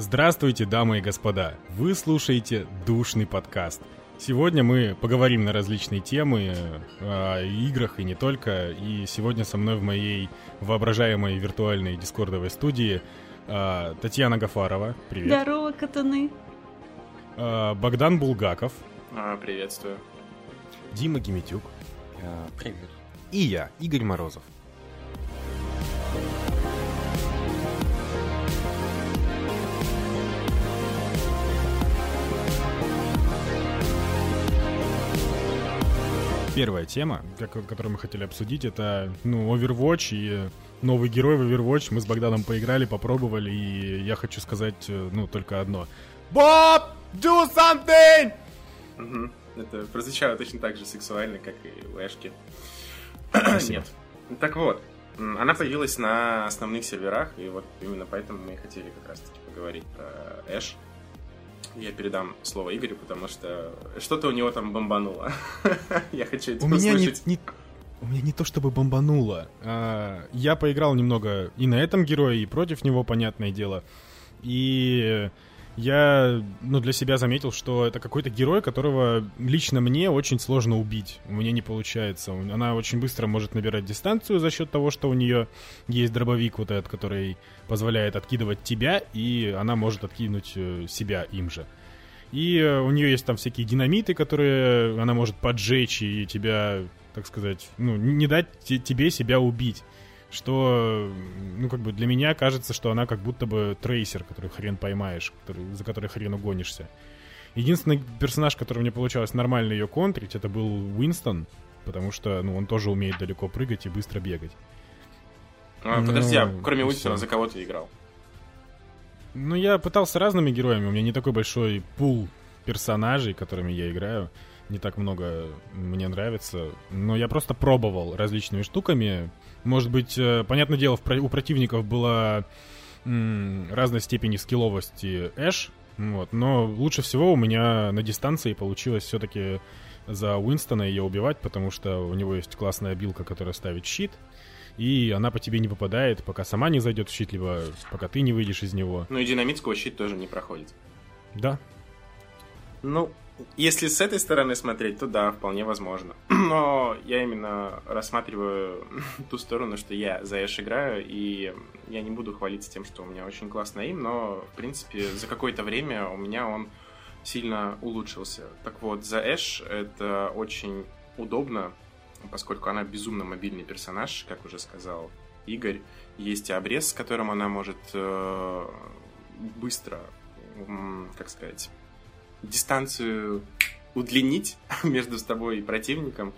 Здравствуйте, дамы и господа! Вы слушаете душный подкаст. Сегодня мы поговорим на различные темы, о играх и не только. И сегодня со мной в моей воображаемой виртуальной дискордовой студии а, Татьяна Гафарова. Привет. Здорово, катаны. А, Богдан Булгаков. А, приветствую. Дима Геметюк. Привет. И я, Игорь Морозов. Первая тема, которую мы хотели обсудить, это ну, Overwatch и новый герой в Overwatch. Мы с Богданом поиграли, попробовали, и я хочу сказать, э, ну, только одно. Боб, do something! Угу. Это прозвучало точно так же сексуально, как и у Эшки. Нет. Так вот, она появилась на основных серверах, и вот именно поэтому мы и хотели как раз-таки поговорить про Эш. Я передам слово Игорю, потому что что-то у него там бомбануло. Я хочу это у меня не, не, у меня не то чтобы бомбануло. А, я поиграл немного и на этом герое, и против него, понятное дело. И я ну, для себя заметил, что это какой-то герой, которого лично мне очень сложно убить. У меня не получается. Она очень быстро может набирать дистанцию за счет того, что у нее есть дробовик вот этот, который позволяет откидывать тебя, и она может откинуть э, себя им же. И э, у нее есть там всякие динамиты, которые она может поджечь и тебя, так сказать, ну, не дать тебе себя убить что, ну, как бы для меня кажется, что она как будто бы трейсер, который хрен поймаешь, который, за который хрен угонишься. Единственный персонаж, который мне получалось нормально ее контрить, это был Уинстон, потому что, ну, он тоже умеет далеко прыгать и быстро бегать. А, подожди, а ну, кроме Уинстона за кого ты играл? Ну, я пытался разными героями, у меня не такой большой пул персонажей, которыми я играю не так много мне нравится. Но я просто пробовал различными штуками. Может быть, э, понятное дело, у противников была разной степени скилловости Эш, вот, но лучше всего у меня на дистанции получилось все-таки за Уинстона ее убивать, потому что у него есть классная билка, которая ставит щит, и она по тебе не попадает, пока сама не зайдет в щит, либо пока ты не выйдешь из него. Ну и динамитского щит тоже не проходит. Да. Ну, если с этой стороны смотреть, то да, вполне возможно. Но я именно рассматриваю ту сторону, что я за Эш играю, и я не буду хвалиться тем, что у меня очень классный им, но, в принципе, за какое-то время у меня он сильно улучшился. Так вот, за Эш это очень удобно, поскольку она безумно мобильный персонаж, как уже сказал Игорь. Есть обрез, с которым она может э, быстро, как сказать, дистанцию удлинить между с тобой и противником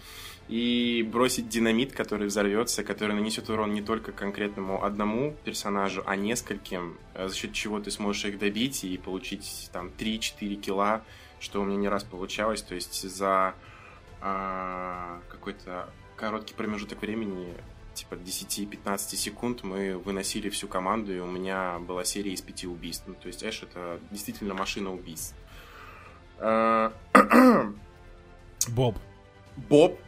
и бросить динамит, который взорвется, который нанесет урон не только конкретному одному персонажу, а нескольким, э, за счет чего ты сможешь их добить и получить там 3-4 килла, что у меня не раз получалось. То есть за а, какой-то короткий промежуток времени типа 10-15 секунд мы выносили всю команду, и у меня была серия из пяти убийств. Ну, то есть Эш это действительно машина убийств. Э, Боб. Боб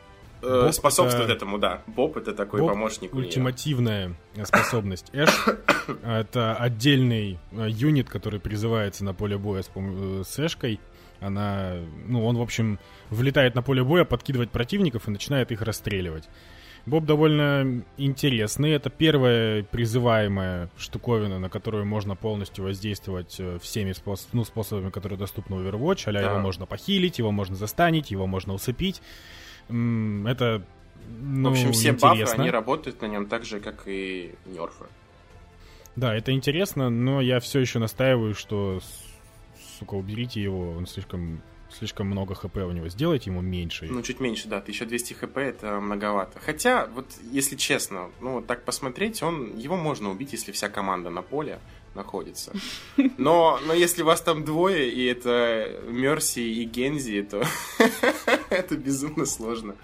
э, Боб способствует это... этому, да. Боб это такой Боб помощник. Ультимативная способность. Эш это отдельный э, юнит, который призывается на поле боя с, с Эшкой. Она, ну, он, в общем, влетает на поле боя, подкидывает противников и начинает их расстреливать. Боб довольно интересный. Это первая призываемая штуковина, на которую можно полностью воздействовать э, всеми спос ну, способами, которые доступны в Overwatch. А да. его можно похилить, его можно застанить, его можно усыпить. Это ну, В общем, все интересно. бафы, они работают на нем так же, как и нерфы. Да, это интересно, но я все еще настаиваю, что, сука, уберите его, он слишком слишком много хп у него. Сделайте ему меньше. Ну, чуть меньше, да. 1200 хп это многовато. Хотя, вот если честно, ну, вот так посмотреть, он, его можно убить, если вся команда на поле находится. Но, но если вас там двое, и это Мерси и Гензи, то это безумно сложно.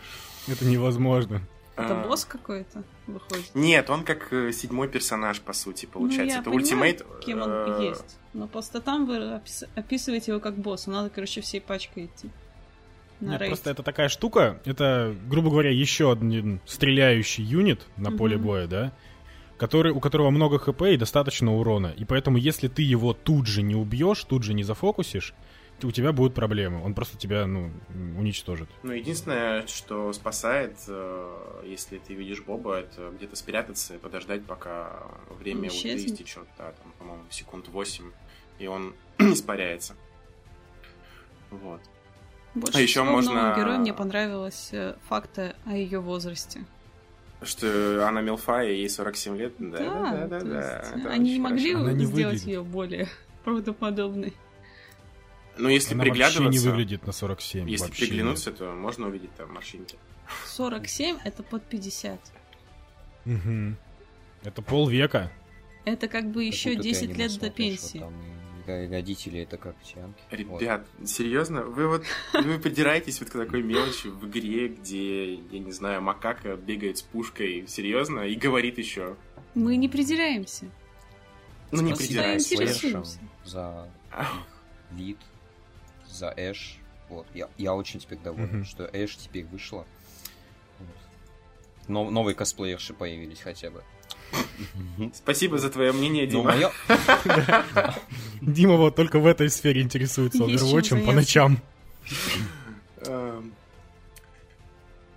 Это невозможно. Это а... босс какой-то выходит? Нет, он как э, седьмой персонаж, по сути, получается. Ну, это ультимейт. Кем он э... есть. Но просто там вы опис... описываете его как босс. Надо, короче, всей пачкой идти. Нет, просто это такая штука, это, грубо говоря, еще один стреляющий юнит на угу. поле боя, да? который, у которого много хп и достаточно урона. И поэтому, если ты его тут же не убьешь, тут же не зафокусишь, у тебя будут проблемы. Он просто тебя, ну, уничтожит. Ну, единственное, что спасает, э, если ты видишь Боба, это где-то спрятаться и подождать, пока время ульты истечет. Да, там, по-моему, секунд 8, и он испаряется. Вот. Больше а еще всего можно... герою мне понравилось э, факты о ее возрасте. Что она милфа, и ей 47 лет? Да, да, да. да, да. Они не могли не сделать ее более правдоподобной. Ну, если Она приглядываться... вообще не выглядит на 47. Если приглянуться, нет. то можно увидеть там морщинки. 47 это под 50. Угу. Это полвека. Это как бы еще 10 лет до пенсии. Там родители это как тянки. Ребят, вот. серьезно? Вы вот вы подираетесь вот к такой мелочи в игре, где, я не знаю, макака бегает с пушкой, серьезно, и говорит еще. Мы не придираемся. Ну не придираемся. За вид, за Эш. Вот, я, я очень теперь доволен, mm-hmm. что Эш теперь вышла. Вот. Но, новые косплеерши появились хотя бы. Спасибо за твое мнение, ну, Дима. Дима вот только в этой сфере интересуется Overwatch по ночам.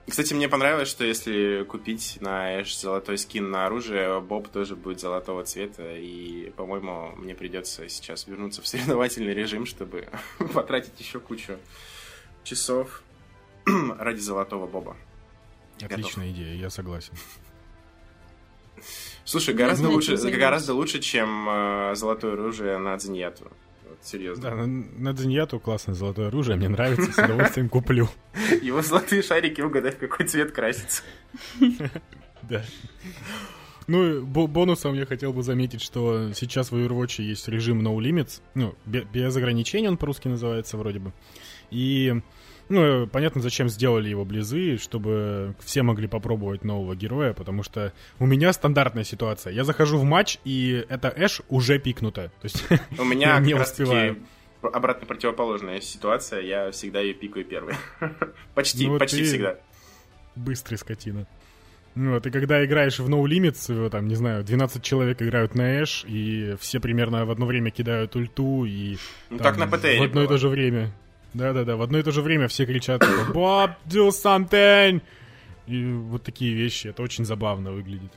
Кстати, мне понравилось, что если купить на Эш золотой скин на оружие, Боб тоже будет золотого цвета, и, по-моему, мне придется сейчас вернуться в соревновательный режим, чтобы потратить еще кучу часов ради золотого Боба. Отличная Готов. идея, я согласен. Слушай, гораздо лучше, гораздо лучше, чем э, золотое оружие на Дзиньяту серьезно. Да, на, Дзиньяту классное золотое оружие, мне нравится, с удовольствием куплю. Его золотые шарики угадай, в какой цвет красится. Да. Ну, бонусом я хотел бы заметить, что сейчас в Overwatch есть режим No Limits, ну, без ограничений он по-русски называется вроде бы. И ну, понятно, зачем сделали его близы, чтобы все могли попробовать нового героя, потому что у меня стандартная ситуация. Я захожу в матч, и это Эш уже пикнута. То есть у меня не успеваю. Обратно противоположная ситуация, я всегда ее пикаю первый. почти, ну, почти всегда. Быстрый скотина. Ну вот, и когда играешь в No Limits, там, не знаю, 12 человек играют на Эш, и все примерно в одно время кидают ульту, и... Ну, там, так на ПТ В одно и то же время. Да-да-да, в одно и то же время все кричат «Bob, do something!» И вот такие вещи, это очень забавно выглядит.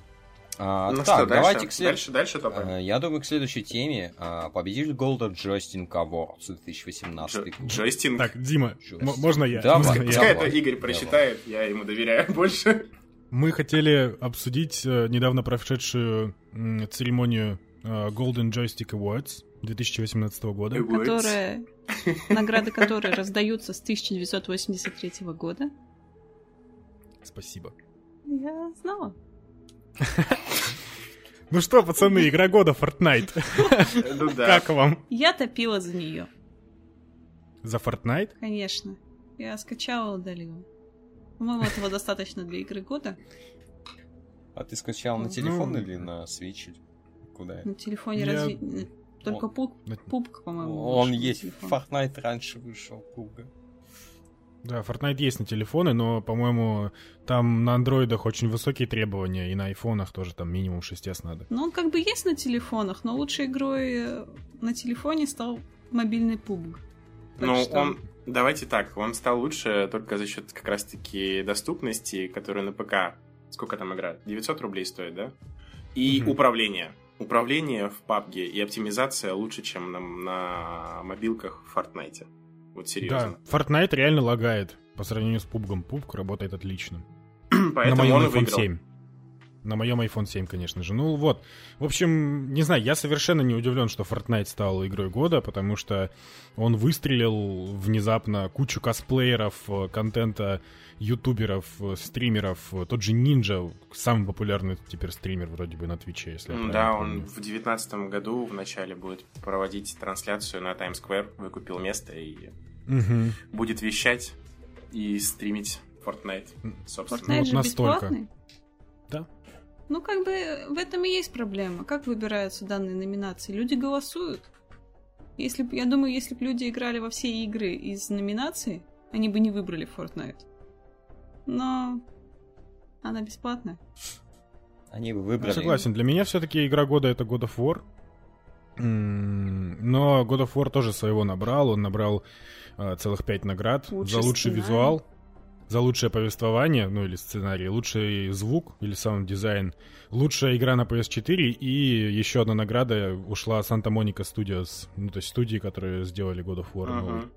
А, ну так, что, давайте дальше, к след... дальше, дальше топаем. А, я думаю, к следующей теме а, победитель Голда Джостин Awards 2018 год. Джостин. Так, Дима, можно я? Давай, можно Пускай я? это Игорь прочитает, давай. я ему доверяю больше. Мы хотели обсудить э, недавно прошедшую церемонию э, Golden Joystick Awards 2018 года. Которая награды которые раздаются с 1983 года. Спасибо. Я знала. Ну что, пацаны, игра года Fortnite. Ну да. Как вам? Я топила за нее. За Fortnite? Конечно. Я скачала и удалила. По-моему, этого достаточно для игры года. А ты скачал на телефон ну, или на Switch? Куда? На телефоне разве... Только он, пуп, пупка, по-моему. Он есть. Телефон. Fortnite раньше вышел, пупка. Да, Fortnite есть на телефоны, но, по-моему, там на андроидах очень высокие требования, и на айфонах тоже там минимум 6s надо. Ну, он как бы есть на телефонах, но лучшей игрой э, на телефоне стал мобильный PUBG. Ну, что... он, давайте так, он стал лучше только за счет как раз-таки доступности, которая на ПК, сколько там играет, 900 рублей стоит, да? И угу. управление управление в PUBG и оптимизация лучше, чем на, на мобилках в Fortnite. Вот серьезно. Да, Fortnite реально лагает по сравнению с PUBG. PUBG работает отлично. Поэтому на моем он iPhone выиграл. 7. На моем iPhone 7, конечно же. Ну вот. В общем, не знаю, я совершенно не удивлен, что Fortnite стал игрой года, потому что он выстрелил внезапно кучу косплееров, э, контента ютуберов, э, стримеров. Тот же Ninja, самый популярный теперь стример вроде бы на Твиче, если я Да, он в девятнадцатом году в начале будет проводить трансляцию на Times Square, выкупил место и угу. будет вещать и стримить Fortnite, собственно. Fortnite ну, вот же настолько. бесплатный? Ну, как бы в этом и есть проблема. Как выбираются данные номинации? Люди голосуют. Если я думаю, если бы люди играли во все игры из номинаций, они бы не выбрали Fortnite но она бесплатная. Они бы выбрали... Согласен, для меня все-таки игра года это God of War. Но God of War тоже своего набрал. Он набрал э, целых пять наград Лучший за лучший сценарий. визуал, за лучшее повествование, ну или сценарий, лучший звук или саунд-дизайн, лучшая игра на PS4 и еще одна награда ушла Santa Monica Studios, ну то есть студии, которые сделали God of War. Ага.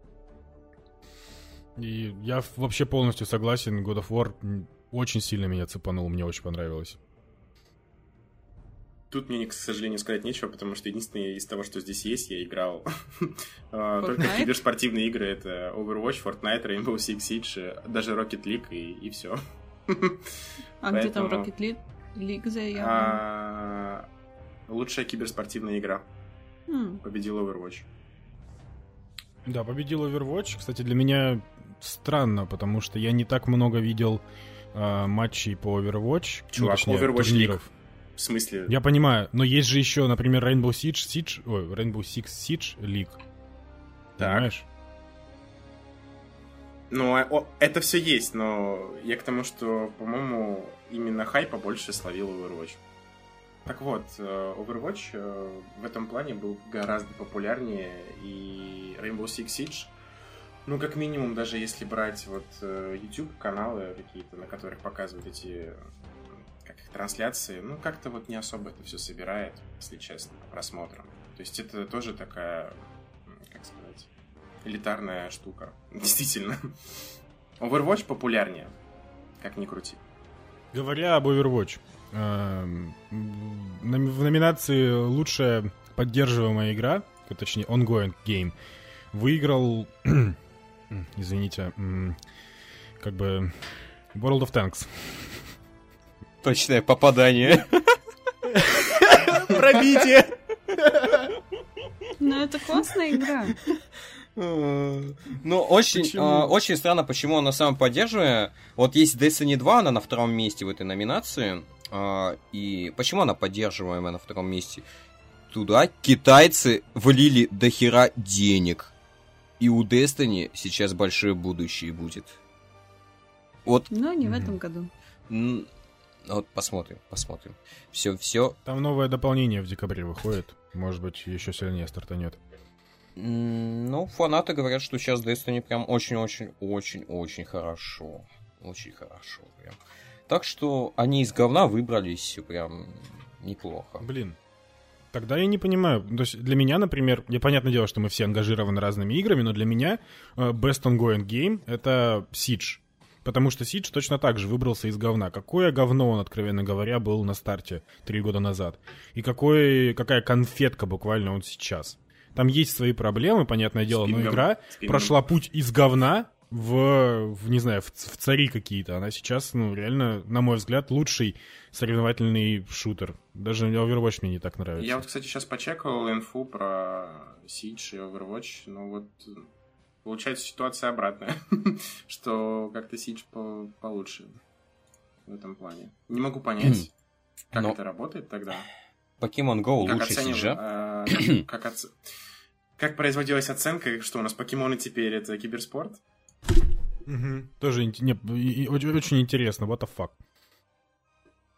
И я вообще полностью согласен, God of War очень сильно меня цепанул, мне очень понравилось. Тут мне, к сожалению, сказать нечего, потому что единственное из того, что здесь есть, я играл а, только киберспортивные игры. Это Overwatch, Fortnite, Rainbow Six Siege, э, даже Rocket League и, и все. А где там Rocket League? League заявлен? А, Лучшая киберспортивная игра. М, Победил Overwatch. Да, победил Overwatch. Кстати, для меня странно, потому что я не так много видел а, матчей по Overwatch. Ну, Чувак, точнее, Overwatch турниров. В смысле? Я понимаю, но есть же еще, например, Rainbow Siege, Siege, ой, Rainbow Six Siege League. Так. Понимаешь? Ну, а- о, это все есть, но я к тому, что, по-моему, именно хайпа больше словил Overwatch. Так вот, э, Overwatch э, в этом плане был гораздо популярнее, и Rainbow Six Siege, ну, как минимум, даже если брать вот э, YouTube-каналы какие-то, на которых показывают эти трансляции, ну, как-то вот не особо это все собирает, если честно, по просмотрам. То есть это тоже такая, как сказать, элитарная штука. Действительно. Overwatch популярнее, как ни крути. Говоря об Overwatch, эм, в номинации «Лучшая поддерживаемая игра», точнее, ongoing game, выиграл, извините, как бы World of Tanks. Точное попадание. Пробитие! Ну, это классная игра. Ну, очень, а, очень странно, почему она сама поддерживая. Вот есть Destiny 2, она на втором месте в этой номинации. а, И почему она поддерживаемая на втором месте? Туда китайцы влили до хера денег. И у Destiny сейчас большое будущее будет. Вот, Но не в этом году. М, вот посмотрим, посмотрим. Все, все. Там новое дополнение в декабре выходит. Может быть, еще сильнее стартанет. Ну, фанаты говорят, что сейчас Destiny прям очень-очень-очень-очень хорошо. Очень хорошо прям. Так что они из говна выбрались прям неплохо. Блин. Тогда я не понимаю. То есть для меня, например, я понятное дело, что мы все ангажированы разными играми, но для меня э, Best Ongoing Game — это Siege. Потому что Siege точно так же выбрался из говна. Какое говно он, откровенно говоря, был на старте три года назад. И какой, какая конфетка буквально он сейчас. Там есть свои проблемы, понятное дело, но пингом. игра С пингом. прошла путь из говна в, в, не знаю, в, в цари какие-то. Она сейчас, ну, реально, на мой взгляд, лучший соревновательный шутер. Даже Overwatch мне не так нравится. Я вот, кстати, сейчас почекал инфу про Siege и Overwatch, ну вот получается ситуация обратная, что как-то Siege по- получше в этом плане. Не могу понять, как Но- это работает тогда. Pokemon Go Как лучше оцениваю, Сиджа. э, как оц- Как производилась оценка, что у нас покемоны теперь это киберспорт? Мгм. Тоже не, очень, очень интересно, what the fuck.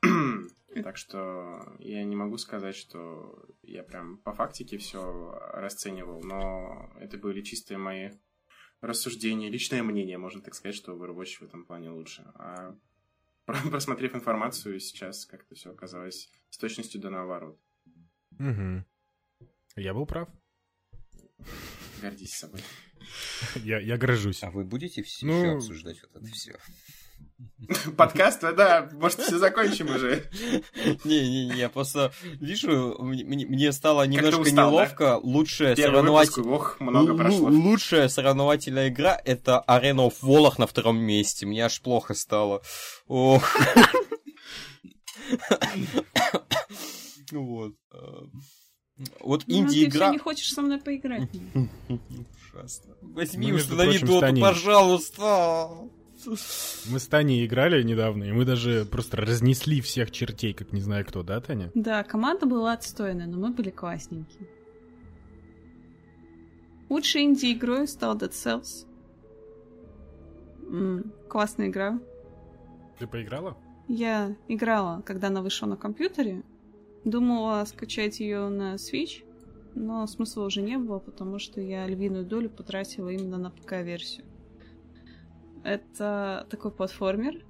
Так что я не могу сказать, что я прям по фактике все расценивал, но это были чистые мои рассуждения, личное мнение, можно так сказать, что Overwatch в этом плане лучше. А про- просмотрев информацию, сейчас как-то все оказалось с точностью до наоборот. Мгм. Я был прав. Гордись собой. Я, я горжусь. А вы будете все Ну- еще обсуждать вот это все? Подкаст, да, может, все закончим уже. Не-не-не, я просто вижу, мне, стало немножко устал, да? неловко. Лучшая выпуск, ох, прошло. Лучшая соревновательная игра это Arena of Valor на втором месте. Мне аж плохо стало. Ох. Вот. Вот Ну, ты все инди-игра... не хочешь со мной поиграть. Ужасно. Возьми, Ну, установи доту, пожалуйста. Мы с Таней играли недавно, и мы даже просто разнесли всех чертей, как не знаю кто, да, Таня? Да, команда была отстойная, но мы были классненькие. Лучшей инди-игрой стал Dead Cells. М, классная игра. Ты поиграла? Я играла, когда она вышла на компьютере. Думала скачать ее на Switch, но смысла уже не было, потому что я львиную долю потратила именно на ПК-версию. Это такой платформер,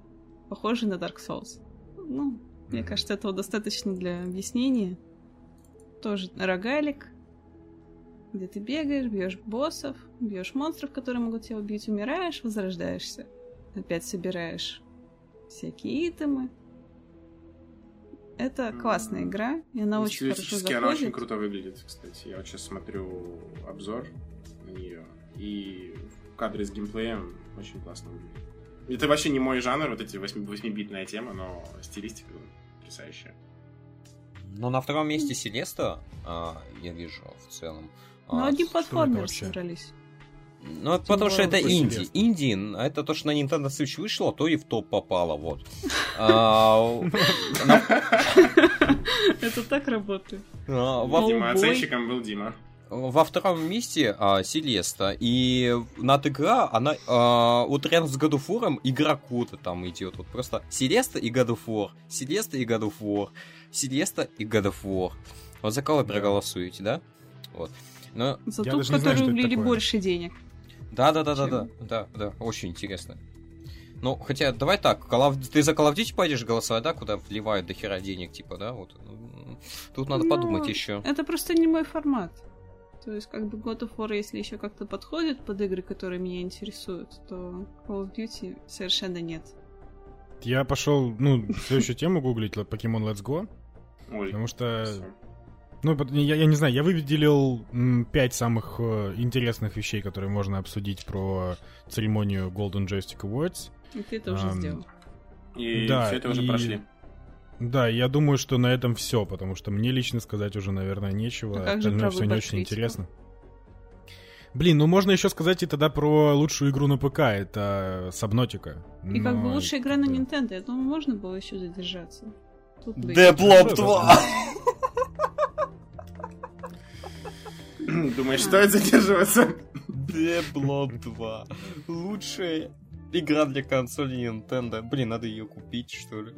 похожий на Dark Souls. Ну, мне кажется, этого достаточно для объяснения. Тоже рогалик, где ты бегаешь, бьешь боссов, бьешь монстров, которые могут тебя убить, умираешь, возрождаешься. Опять собираешь всякие итемы. Это классная игра, и она очень хорошо заходит. она очень круто выглядит, кстати. Я вот сейчас смотрю обзор на нее, и кадры с геймплеем очень классно выглядят. Это вообще не мой жанр, вот эти 8- 8-битная тема, но стилистика потрясающая. Но на втором месте Селеста, а, я вижу в целом. Но А, одни платформеры собрались. Ну, это потому что это инди. Инди, а это то, что на Nintendo Switch вышло, то и в топ попало, вот. А, Это так работает. оценщиком был Дима. Во втором месте а, Селеста. И над игра, она а, вот рядом с God of War игра кода там идет. Вот просто Селеста и God of War. Селеста и God of War. Селеста и God of War. Вот за кого вы проголосуете, да? Вот. Но За Я ту, которую влили больше денег. Да, да, да, да, да, да, да, очень интересно. Ну, хотя, давай так, Call of- ты за Call of Duty пойдешь голосовать, да, куда вливают до хера денег, типа, да, вот. Ну, Тут надо Ну, подумать еще. Это просто не мой формат. То есть, как бы God of War, если еще как-то подходит под игры, которые меня интересуют, то Call of Duty совершенно нет. Я пошел, ну, следующую тему гуглить, Pokemon Let's Go, Ой, потому что, ну, я, я не знаю, я выделил пять самых э, интересных вещей, которые можно обсудить про церемонию Golden Joystick Awards. И ты это уже Ам, сделал. И Да, все это уже и- прошли. Да, я думаю, что на этом все, потому что мне лично сказать уже, наверное, нечего. А как Остальное все не очень критиков? интересно. Блин, ну можно еще сказать и тогда про лучшую игру на ПК, это Сабнотика. И как бы Но лучшая игра на Nintendo, я думаю, можно было еще задержаться. Деплоп Да, 2! Думаешь, стоит задерживаться? Деплоп 2. Лучшая игра для консоли Nintendo. Блин, надо ее купить, что ли.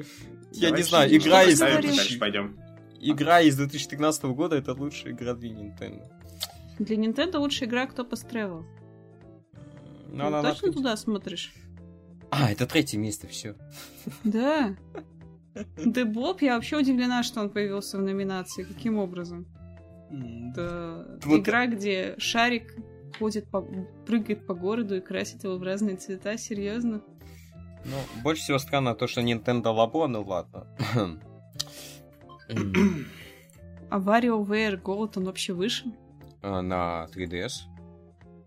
Я не Давайте знаю, игра из... Дальше 2000 пойдем. Игра из 2013 года это лучшая игра для Nintendo. Для Nintendo лучшая игра Octopus Travel. Ну, Ты она точно на- туда смотришь? А, это третье место, все. Да. Деблоп, я вообще удивлена, что он появился в номинации. Каким образом? Вот- игра, где шарик ходит по... прыгает по городу и красит его в разные цвета, серьезно? Ну, больше всего странно то, что Nintendo Labo, ну ладно. А WarioWare Gold, он вообще вышел? а, На 3DS.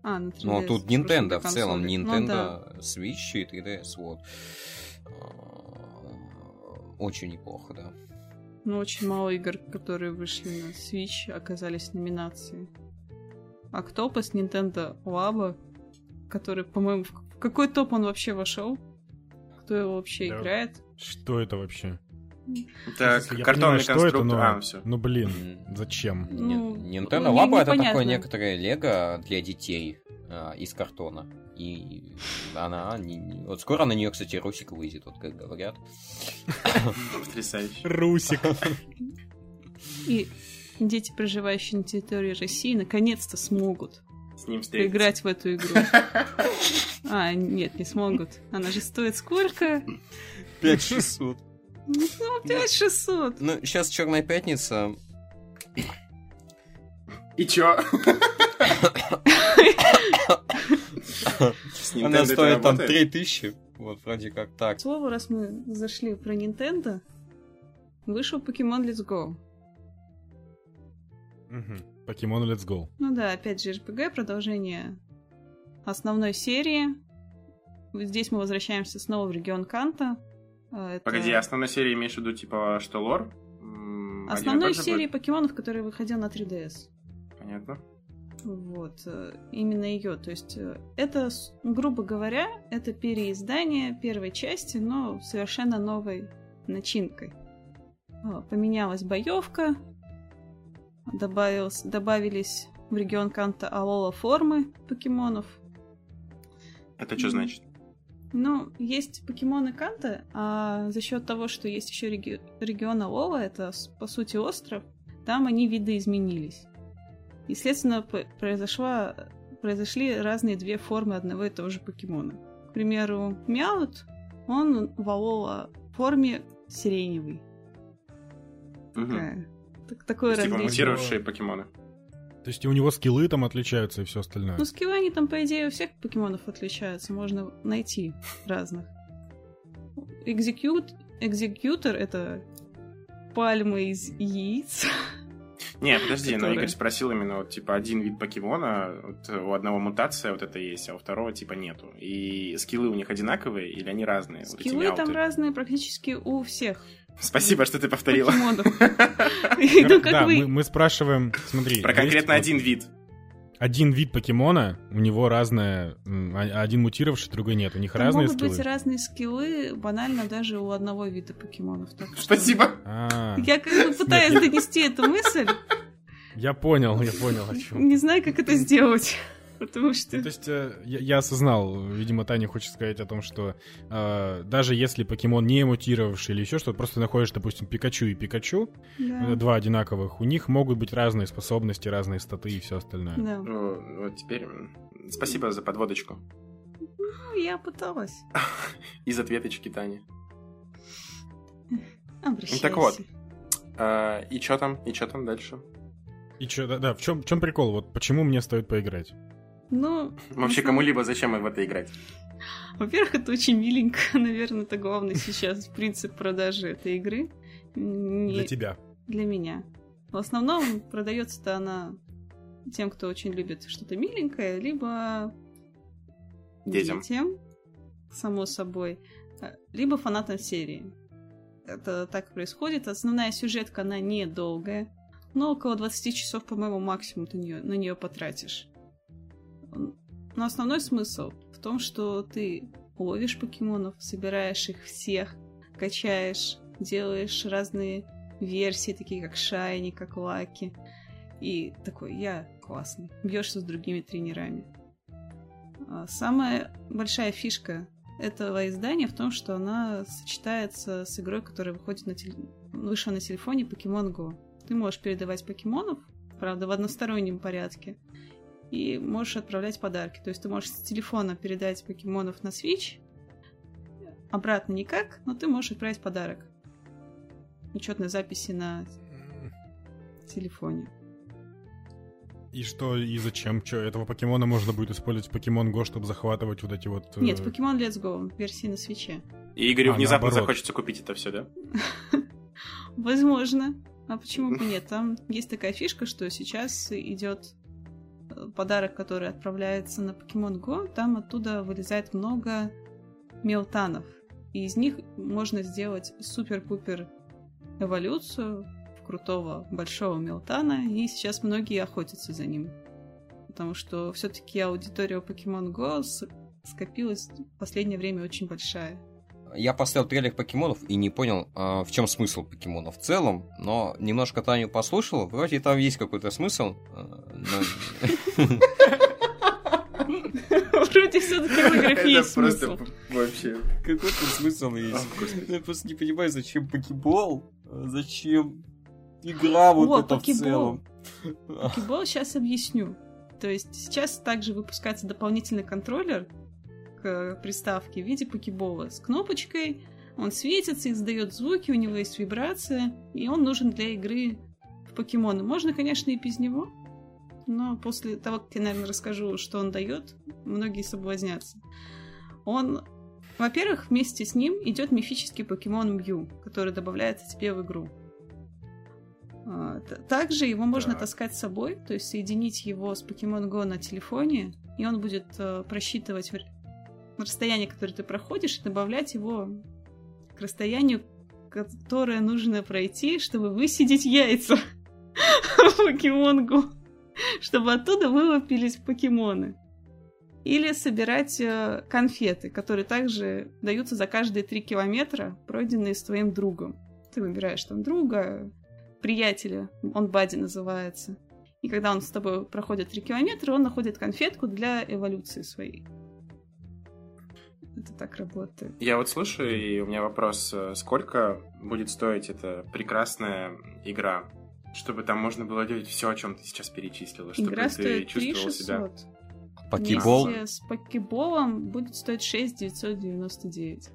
А, на 3DS. Ну, а тут Nintendo в целом. Ну Nintendo да. Switch и 3DS, вот. А, Очень неплохо, да. Но очень мало игр, которые вышли на Switch, оказались в номинации. Octopus, Nintendo Labo, который, по-моему, в какой топ он вообще вошел? Кто его вообще Да. играет? Что это вообще? Так, картонный понимаю, что это, конструктор. но... А, все. Ну, блин, зачем? Ну, Nintendo ну, Labo это непонятно. такое некоторое лего для детей а, из картона. И она... не- Вот скоро на нее, кстати, Русик выйдет, вот как говорят. Потрясающе. Русик. И дети, проживающие на территории России, наконец-то смогут С ним встретиться. поиграть в эту игру. А, нет, не смогут. Она же стоит сколько? 5600. Ну, 5600. Ну, сейчас Черная пятница. И чё? Она стоит там работает? 3000. Вот, вроде как так. К слову, раз мы зашли про Nintendo, вышел Pokemon Let's Go. Покемон Let's Go. Ну да, опять же RPG, продолжение основной серии. Здесь мы возвращаемся снова в регион Канта. А, это Погоди, основной серии имеешь в виду, типа, что лор? Основной серии будет? покемонов, которая выходила на 3DS. Понятно. Вот, э, именно ее. То есть э, это, грубо говоря, это переиздание первой части, но совершенно новой начинкой. А, Поменялась боевка, добавилось, добавились в регион Канта Алола формы покемонов. Это что значит? Ну, есть покемоны Канта, а за счет того, что есть еще реги- регион Алова, это по сути остров, там они виды изменились. И, следственно, произошла, произошли разные две формы одного и того же покемона. К примеру, Мяут, он в Алова форме сиреневый. Угу. Такая, так, такое есть, типа мутировавшие покемоны. То есть и у него скиллы там отличаются и все остальное. Ну, скиллы они там, по идее, у всех покемонов отличаются. Можно найти разных. Экзекют... Экзекьютор — это пальма из яиц. Не, подожди, но Которые- Игорь спросил именно вот, типа, один вид покемона, вот, у одного мутация вот это есть, а у второго, типа, нету. И скиллы у них одинаковые или они разные? вот Скиллы там мяуты? разные практически у всех Спасибо, что ты повторила. Ну, как да, мы, вы... мы спрашиваем, смотри. Про есть конкретно вот один вид. Один вид покемона, у него разное, а- один мутировавший, другой нет. У них Там разные могут быть скиллы. разные скиллы, банально даже у одного вида покемонов. Так что- Спасибо. А, Я как бы пытаюсь донести эту мысль, я понял, я понял, о чем. не знаю, как это сделать. Потому что... Ну, то есть э, я, я осознал, видимо, Таня хочет сказать о том, что э, даже если покемон не мутировавший или еще что-то, просто находишь, допустим, Пикачу и Пикачу, Да. э, два одинаковых, у них могут быть разные способности, разные статы и все остальное. Да. Ну, Вот теперь спасибо за подводочку. Ну, я пыталась. Из ответочки Тани. Обращайся. Так вот. И чё там? И чё там дальше? И чё, да, да, в чем, в чем прикол? Вот почему мне стоит поиграть? Ну, Вообще кому-либо зачем в это играть? Во-первых, это очень миленько. Наверное, это главный сейчас принцип продажи этой игры. Не Для тебя. для меня. В основном продается-то она тем, кто очень любит что-то миленькое, либо Детям. само собой, а, либо фанатам серии. Это так происходит. Основная сюжетка, она недолгая, но около 20 часов, по-моему, максимум ты на нее потратишь. Но основной смысл в том, что ты ловишь покемонов, собираешь их всех, качаешь, делаешь разные версии, такие как Шайни, как Лаки. И такой, я классный. Бьешься с другими тренерами. А Самая большая фишка этого издания в том, что она сочетается с игрой, которая выходит на теле- вышла на телефоне Pokemon Go. Ты можешь передавать покемонов, правда, в одностороннем порядке, и можешь отправлять подарки. То есть ты можешь с телефона передать покемонов на Switch, обратно никак, но ты можешь отправить подарок. Учетной записи на телефоне. И что, и зачем? Че, этого покемона можно будет использовать в Покемон Го, чтобы захватывать вот эти вот... э, Нет, Pokemon Let's Go версии на свече. И Игорю А, внезапно наоборот. захочется купить это все, да? Возможно. А почему бы нет? Там есть такая фишка, что сейчас идет подарок, который отправляется на Pokemon Go, там оттуда вылезает много мелтанов. И из них можно сделать супер-пупер эволюцию крутого большого мелтана, и сейчас многие охотятся за ним. Потому что все-таки аудитория Pokemon Go скопилась в последнее время очень большая. Я поставил трейлер покемонов и не понял, а, в чем смысл покемонов в целом, но немножко Таню послушал, вроде там есть какой-то смысл. а, Вроде все-таки в играх Это есть просто смысл. вообще... Какой-то смысл О, есть. Я просто не понимаю, зачем покебол, а зачем игра вот это в целом. Покебол сейчас объясню. То есть сейчас также выпускается дополнительный контроллер к приставке в виде покебола с кнопочкой. Он светится, издает звуки, у него есть вибрация, и он нужен для игры в покемоны. Можно, конечно, и без него, но после того, как я, наверное, расскажу, что он дает, многие соблазнятся. Он, во-первых, вместе с ним идет мифический покемон Мью, который добавляется тебе в игру. А, Также его можно Так. таскать с собой, то есть соединить его с Pokemon Go на телефоне, и он будет э, просчитывать расстояние, которое ты проходишь, и добавлять его к расстоянию, которое нужно пройти, чтобы высидеть яйца в Go, чтобы оттуда вылупились покемоны. Или собирать э, конфеты, которые также даются за каждые три километра, пройденные с твоим другом. Ты выбираешь там друга, приятеля, он Бади называется. И когда он с тобой проходит 3 километра, он находит конфетку для эволюции своей. Это так работает. Я вот слушаю, и у меня вопрос, э, сколько будет стоить эта прекрасная игра, чтобы там можно было делать все, о чем ты сейчас перечислила, чтобы Игра ты стоит чувствовал 3600. себя. Покебол. Вместе с покеболом будет стоить 6999.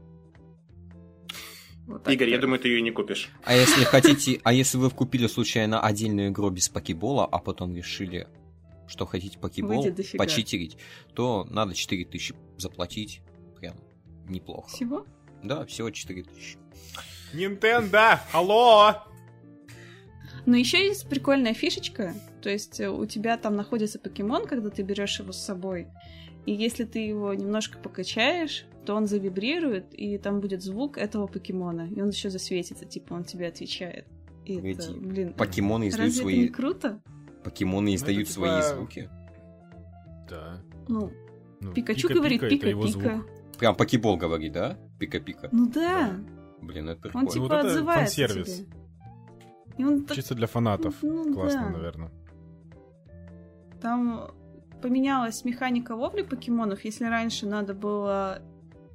Вот так Игорь, я вот. думаю, ты ее не купишь. А если хотите, а если вы купили случайно отдельную игру без покебола, а потом решили, что хотите покебол почитерить, то надо 4000 заплатить. Неплохо. Всего? Да, всего 4000. Nintendo! Алло! Но еще есть прикольная фишечка. То есть э, у тебя там находится покемон, когда ты берешь его с собой. И если ты его немножко покачаешь, то он завибрирует, и там будет звук этого покемона. И он еще засветится, типа он тебе отвечает. И это, Погоди, блин, Покемоны издают разве это не свои... круто? Покемоны издают это свои типа- звуки. Да. Ну, Ну, Пикачу пика-пика говорит это его пика-пика. Прям покебол говорит, да? Пика-пика. Ну да, Блин, это он прикольно. типа вот это отзывается фан-сервис. тебе. И он так Чисто для фанатов. Ну, Классно, да. наверное. Там поменялась механика ловли покемонов. Если раньше надо было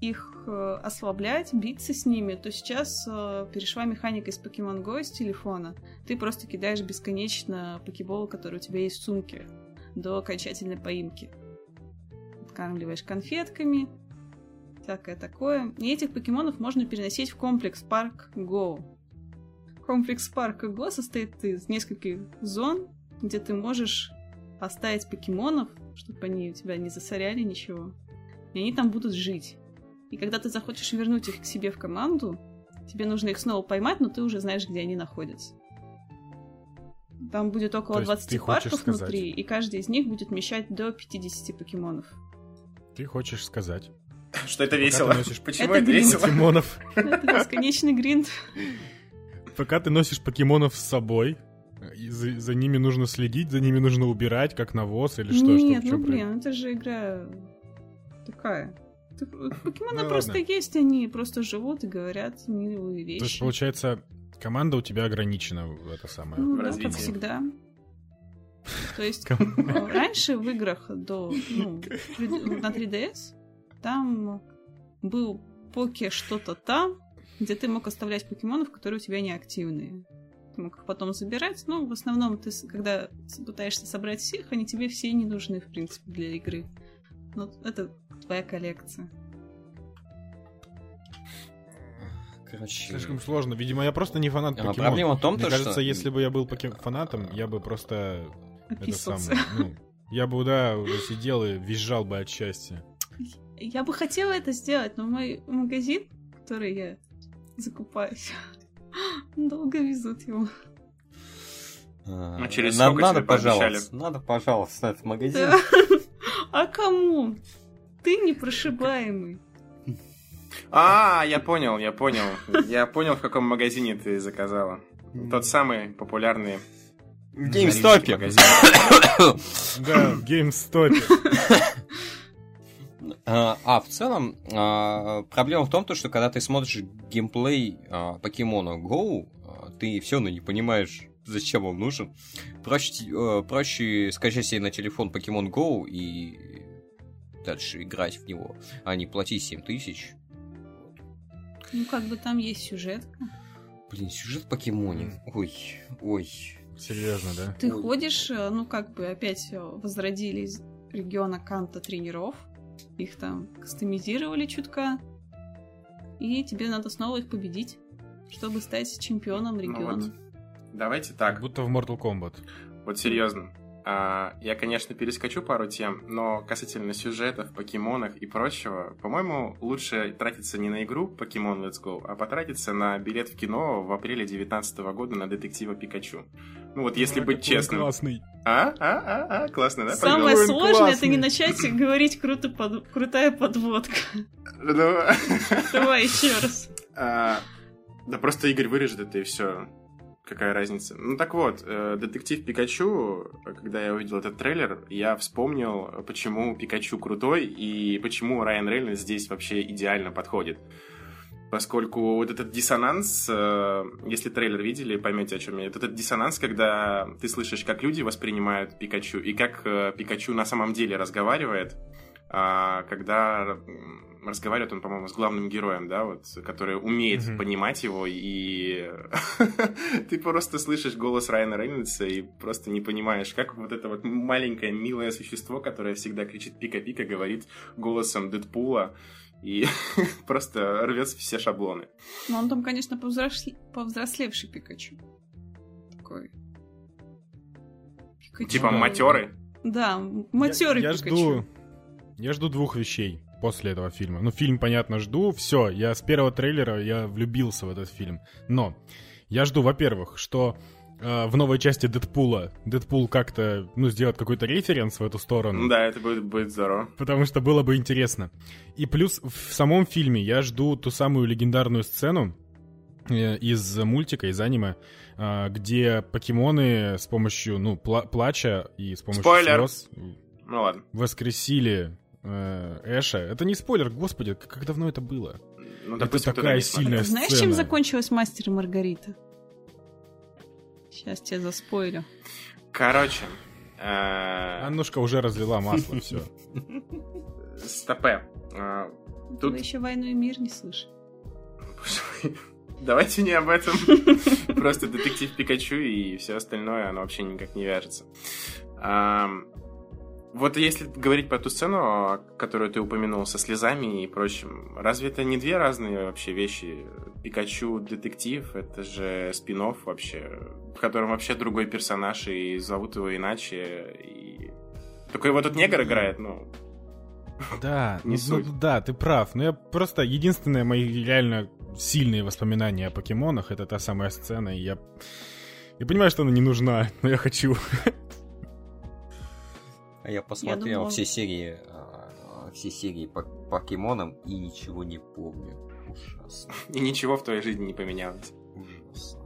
их э, ослаблять, биться с ними, то сейчас э, перешла механика из Pokemon Go из телефона. Ты просто кидаешь бесконечно покеболы, которые у тебя есть в сумке, до окончательной поимки. Откармливаешь конфетками, всякое такое. И этих покемонов можно переносить в комплекс Парк Go. Комплекс Парка Go состоит из нескольких зон, где ты можешь оставить покемонов, чтобы они у тебя не засоряли ничего. И они там будут жить. И когда ты захочешь вернуть их к себе в команду, тебе нужно их снова поймать, но ты уже знаешь, где они находятся. Там будет около То есть ты 20 хочешь парков сказать- внутри, и каждый из них будет вмещать до 50 покемонов. Ты хочешь сказать. Что это весело? носишь Почему Это это весело? Покемонов. Это бесконечный гринд. Пока ты носишь покемонов с собой, за, за ними нужно следить, за ними нужно убирать, как навоз или что? Нет, что, ну блин, это же игра такая. Ты- Покемоны Ну, просто ладно. есть, они просто живут и говорят милые вещи. То есть, получается, команда у тебя ограничена в это самое. Ну да, как всегда. То есть э, раньше в играх до ну, на 3DS там был поке что-то там, где ты мог оставлять покемонов, которые у тебя не активные. Ты мог их потом забирать, но в основном ты, когда пытаешься собрать всех, они тебе все не нужны, в принципе, для игры. Но это твоя коллекция. Короче... Слишком сложно. Видимо, я просто не фанат а, покемон. проблема в том, Мне то, кажется, что... если бы я был поке- фанатом, я бы просто это Описывался. самое, ну, я бы, да, уже сидел и визжал бы от счастья. Я бы хотела это сделать, но мой магазин, который я закупаюсь, долго везут его. А, Ну, через нам надо, пожалуйста, надо, пожалуйста, на этот магазин. Да. А кому? Ты непрошибаемый. А, я понял, я понял. Я понял, в каком магазине ты заказала. Тот самый популярный В GameStop. Да, в GameStop. А, а, в целом, а, проблема в том, то, что когда ты смотришь геймплей а, Покемона Go, ты все равно не понимаешь, зачем он нужен. Проще, э, проще скачать себе на телефон Pokemon Go и дальше играть в него, а не платить 7 тысяч. Ну, как бы там есть сюжет. Блин, сюжет в Покемоне. Ой, ой. Серьезно, да? Ты Ой. ходишь, э, ну, как бы опять э, возродили из региона Канта тренеров. Их там кастомизировали чутка. И тебе надо снова их победить, чтобы стать чемпионом Ну региона. вот. Давайте Как так, будто в Mortal Kombat. вот серьезно. А, я, конечно, перескочу пару тем, но касательно сюжетов, покемонов и прочего, по-моему, лучше тратиться не на игру Pokemon Let's Go, а потратиться на билет в кино в апреле 2019 года на детектива Пикачу. Ну вот, если А, быть честным. Классный. А? А? А? А? Классно, да? Самое он сложное это не начать говорить круто под- крутая подводка. Ну, Давай еще раз. а, Да просто Игорь вырежет это и все. Какая разница? Ну так вот, э, детектив Пикачу, когда я увидел этот трейлер, я вспомнил, почему Пикачу крутой и почему Райан Рейнольдс здесь вообще идеально подходит. Поскольку вот этот диссонанс, э, если трейлер видели, поймете, о чем я. Этот диссонанс, когда ты слышишь, как люди воспринимают Пикачу и как э, Пикачу на самом деле разговаривает, а, когда разговаривает он, по-моему, с главным героем, да, вот, который умеет mm-hmm. понимать его, и ты просто слышишь голос Райана Рейнольдса и просто не понимаешь, как вот это вот маленькое милое существо, которое всегда кричит пика-пика, говорит голосом Дэдпула, и просто рвет все шаблоны. Ну, он там, конечно, повзросле... повзрослевший Пикачу. Такой. Пикачу. Типа матерый? Да, матерый я, я Пикачу. Жду, я жду двух вещей после этого фильма. Ну, фильм, понятно, жду. Все, я с первого трейлера я влюбился в этот фильм. Но я жду, во-первых, что э, в новой части Дэдпула Дэдпул как-то, ну, сделает какой-то референс в эту сторону. Да, это будет, будет здорово. Потому что было бы интересно. И плюс в самом фильме я жду ту самую легендарную сцену э, из мультика, из аниме, э, где покемоны с помощью, ну, пла- плача и с помощью Спойлер. слез Ну ладно. воскресили Эша. Это не спойлер, господи, как, как давно это было? Ну, это допустим, кто-то такая сильная Знаешь, сцена. чем закончилась Мастер и Маргарита? Сейчас тебя заспойлю. Короче, э, Аннушка уже разлила масло, все. стопе. Э, Тут Вы еще «Войну и мир» не слышали. Давайте не об этом. Просто детектив Пикачу и все остальное, оно вообще никак не вяжется. Вот если говорить про ту сцену, которую ты упомянул, со слезами и прочим, разве это не две разные вообще вещи? Пикачу детектив, это же спин вообще, в котором вообще другой персонаж, и зовут его иначе, и... Только его тут негр играет, ну, Да, Не ну, ну, да, ты прав. Но я просто единственное мои реально сильные воспоминания о покемонах это та самая сцена, и я я понимаю, что она не нужна, но я хочу. А я посмотрел думала- все серии, а, все серии по покемонам и ничего не помню. Ужасно. и ничего в твоей жизни не поменялось. Ужасно.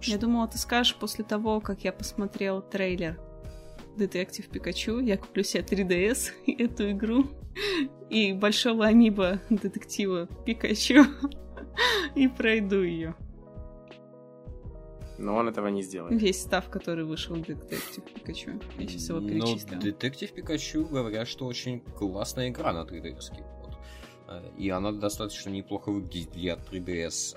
Я думала, ты скажешь после того, как я посмотрел трейлер Детектив Пикачу, я куплю себе 3DS и эту игру и большого амиба детектива Пикачу и пройду ее. Но он этого не сделает. Весь став, который вышел в Детектив Пикачу. Я сейчас его Ну, перечислила. Детектив Пикачу говорят, что очень классная игра на 3DS. Вот. Э, И она достаточно неплохо выглядит для 3DS.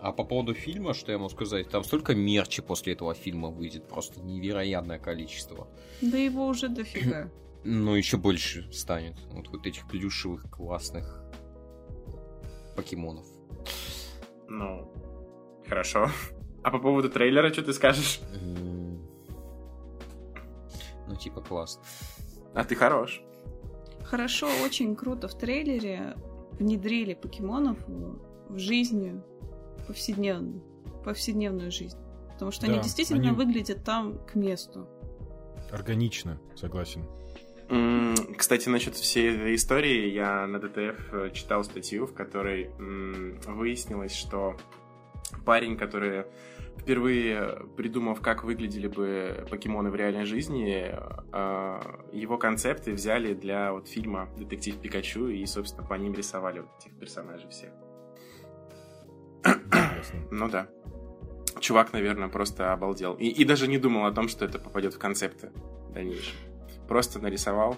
А по поводу фильма, что я могу сказать, там столько мерчи после этого фильма выйдет, просто невероятное количество. Да его уже дофига. Но еще больше станет. Вот, вот этих плюшевых классных покемонов. Ну, хорошо. А по поводу трейлера, что ты скажешь? Ну, типа класс. А ты хорош. Хорошо, очень круто в трейлере внедрили покемонов в, жизнь повседневную, повседневную жизнь. Потому что они Да, действительно они- выглядят там к месту. Органично, согласен. Кстати, насчет всей этой истории, я на ДТФ э, читал статью, в которой выяснилось, что парень, который впервые придумав, как выглядели бы покемоны в реальной жизни, э, его концепты взяли для вот фильма «Детектив Пикачу» и, собственно, по ним рисовали вот этих персонажей всех. Ну да. Чувак, наверное, просто обалдел. И, и даже не думал о том, что это попадет в концепты в дальнейшем. Просто нарисовал,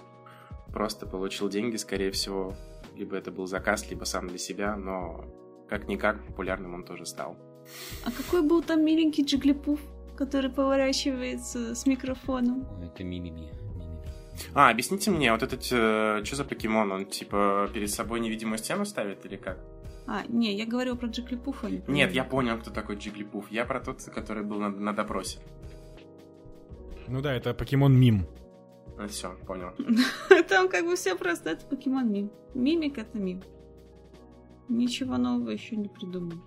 просто получил деньги, скорее всего. Либо это был заказ, либо сам для себя, но как-никак популярным он тоже стал. А какой был там миленький Джиглипуф, который поворачивается с микрофоном? Это мимими. А, объясните мне, вот этот, что за покемон? Он, типа, перед собой невидимую стену ставит или как? А, не, я говорю про Джиглипуфа. не про Нет, я понял, кто такой Джиглипуф. Я про тот, который был на, на допросе. Ну да, это покемон мим. Ну все, понял. Там как бы все просто, это покемон мим. Мимик это мим. Ничего нового еще не придумал.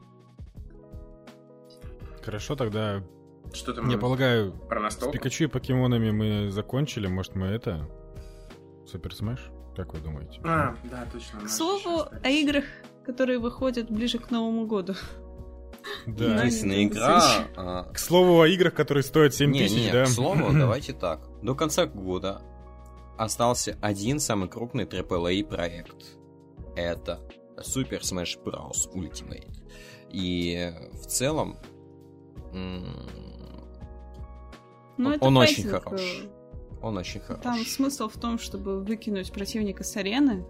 Хорошо, тогда, Что ты я полагаю, про с настолку? Пикачу и покемонами мы закончили. Может, мы это... Super Smash? Как вы думаете? А, да, точно. К слову, о играх, которые выходят ближе к Новому году. Да. Единственная игра... А, К слову о играх, которые стоят 7 не, тысяч, не, да? к слову, давайте так. До конца года остался один самый крупный AAA проект. Это Super Smash Bros. Ultimate. И в целом Ну, Он- это он очень хорош. э, Он очень хорош. Там смысл в том, чтобы выкинуть противника с арены,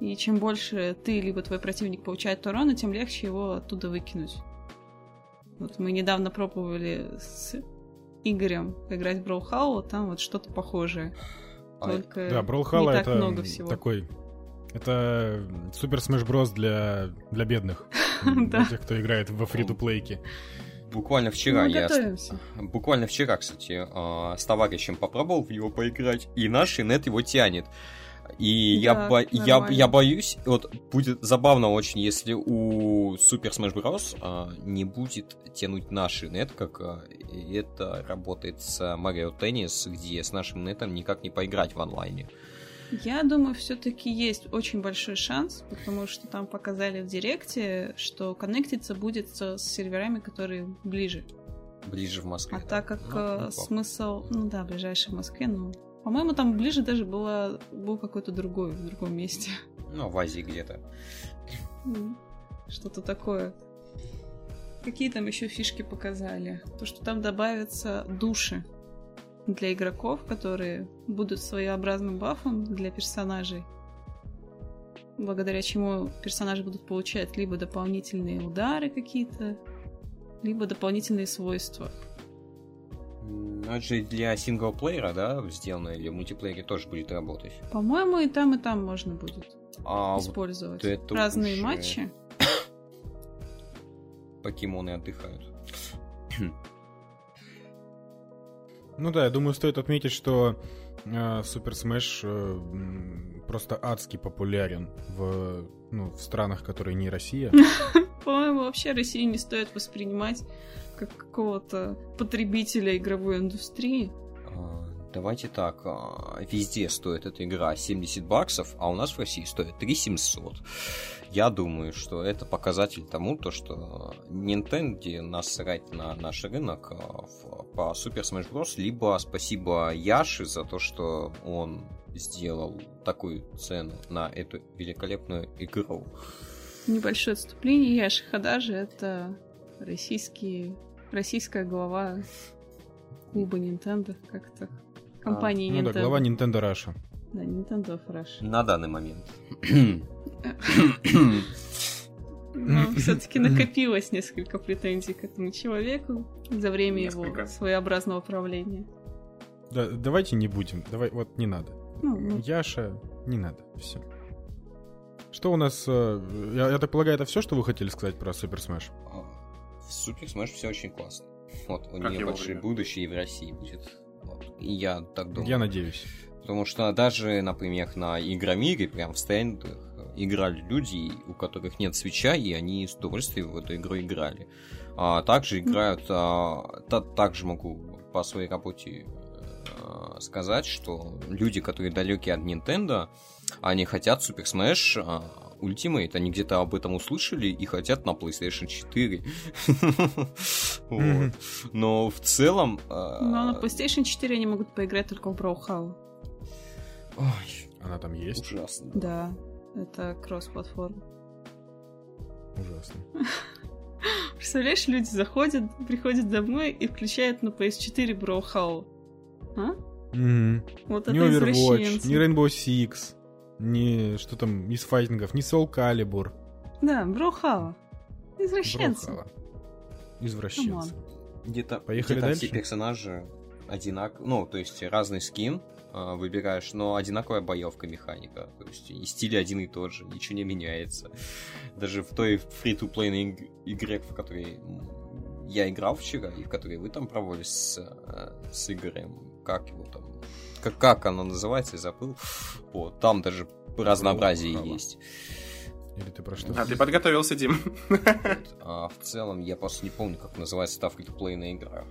и чем больше ты либо твой противник получает урона, тем легче его оттуда выкинуть. Вот мы недавно пробовали с Игорем играть в Броухау, там вот что-то похожее. А, Только Да, так это много всего. такой... Это Супер Smash Bros. для, для бедных. Для тех, кто играет во фри-то-плейки. Буквально вчера Мы я... готовимся. Буквально вчера, кстати, а, с товарищем попробовал в него поиграть, и наш инет его тянет. И я, Да, бо- я, я боюсь, вот будет забавно очень, если у Super Smash Bros. а, не будет тянуть наш инет, как а, это работает с Mario Tennis, где с нашим нетом никак не поиграть в онлайне. Я думаю, все-таки есть очень большой шанс, потому что там показали в директе, что коннектиться будет с серверами, которые ближе. Ближе в Москве. А да. так как Ну, э, неплохо. смысл, ну да, ближайший в Москве, ну, по-моему, там ближе даже было, был какой-то другой, в другом месте. Ну, в Азии где-то. Ну, Что-то такое. Какие там еще фишки показали? То, что там добавятся души для игроков, которые будут своеобразным бафом для персонажей, благодаря чему персонажи будут получать либо дополнительные удары какие-то, либо дополнительные свойства. М, Ну, это же для синглплеера, да, сделано, или в мультиплеере тоже будет работать. По-моему, и там, и там можно будет А вот использовать. это Разные уже- матчи. покемоны отдыхают. Ну да, я думаю, стоит отметить, что э, Супер Smash э, просто адски популярен в, ну, в странах, которые не Россия. По-моему, вообще Россию не стоит воспринимать как какого-то потребителя игровой индустрии. Давайте так, а, везде стоит эта игра 70 баксов, а у нас в России стоит 3700. Я думаю, что это показатель тому, то, что Nintendo насрать на наш рынок а, по Super Smash Bros. Либо спасибо Яше за то, что он сделал такую цену на эту великолепную игру. Небольшое отступление. Яши Хадажи — это российский, российская глава клуба Nintendo, как-то компании Ну Nintendo. да, глава Nintendo Russia. Да, Nintendo of Russia. На данный момент. Но все-таки накопилось несколько претензий к этому человеку за время Несколько. его своеобразного правления. Да, давайте не будем. Давай, вот не надо. Ну, ну, Яша, не надо. Все. Что у нас... э, Я, я так полагаю, это все, что вы хотели сказать про Супер Smash? А, В Super Smash все очень классно. Вот, у Как нее большое время? будущее и в России будет. Вот. И я так думаю. Я надеюсь. Потому что даже, например, на Игромире, прям в стендах, играли люди, у которых нет свеча, и они с удовольствием в эту игру играли. А также играют... а, та- также могу по своей работе э, сказать, что люди, которые далеки от Nintendo, они хотят Super Smash а, Ultimate, они где-то об этом услышали и хотят на PlayStation 4. Вот. Мгм. Но в целом... а, но на PlayStation 4 они могут поиграть только в Браухау. ой, Она там есть. Ужасно. Да, это кросс-платформа. Ужасно. Представляешь, люди заходят, приходят домой и включают на PS4 Браухау. А? Мгм. Вот Ни это Overwatch, ни Rainbow Six, ни что там из файтингов, ни Soul Calibur. Да, Браухау. Извращенцы. Брохала. Извращенцы. Где-то Поехали где-то дальше? все персонажи одинаковые, ну, то есть разный скин а, выбираешь, но одинаковая боевка механика. То есть и стиль один и тот же, ничего не меняется. Даже в той фри-то-плейной иг- игре, в которой я играл вчера, и в которой вы там проводили с, э, с Игорем, как его там, как, как оно называется, я забыл. Вот, там даже разнообразие Бrawlhalla. есть. Или ты про что? А ты подготовился, Дим? Вот. А в целом я просто не помню, как называется та фри-то-плейная игра.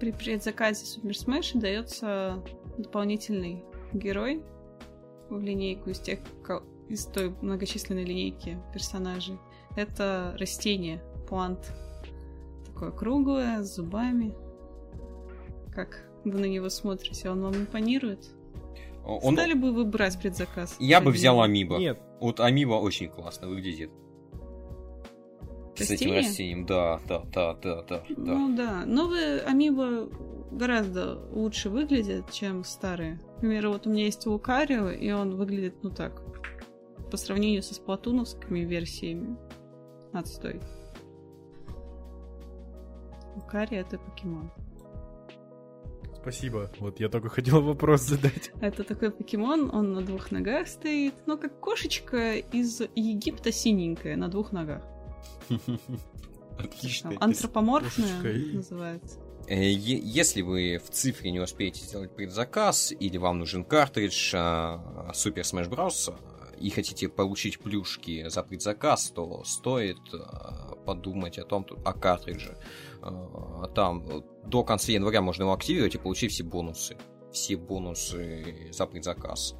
При предзаказе Super Smash дается дополнительный герой в линейку из тех, из той многочисленной линейки персонажей. Это растение, плант. Такое круглое, с зубами. Как вы на него смотрите? Он вам импонирует? Он... Стали бы вы брать предзаказ? Я бы взял Амиба. Нет, Вот Амиба очень классно выглядит. с этим растением, да, да, да, да, да. Ну да, новые амибо гораздо лучше выглядят, чем старые. Например, вот у меня есть Лукарио, и он выглядит, ну так, по сравнению со сплатуновскими версиями. Отстой. Лукарио это покемон. Спасибо. Вот я только хотел вопрос задать. Это такой покемон, он на двух ногах стоит. Ну, как кошечка из Египта синенькая на двух ногах. Отлично. Антропоморфная называется. Э, если вы в цифре не успеете сделать предзаказ, или вам нужен картридж uh, Super Smash Bros. и хотите получить плюшки за предзаказ, то стоит uh, подумать о том, о картридже. Uh, там до конца января можно его активировать и получить все бонусы. Все бонусы за предзаказ.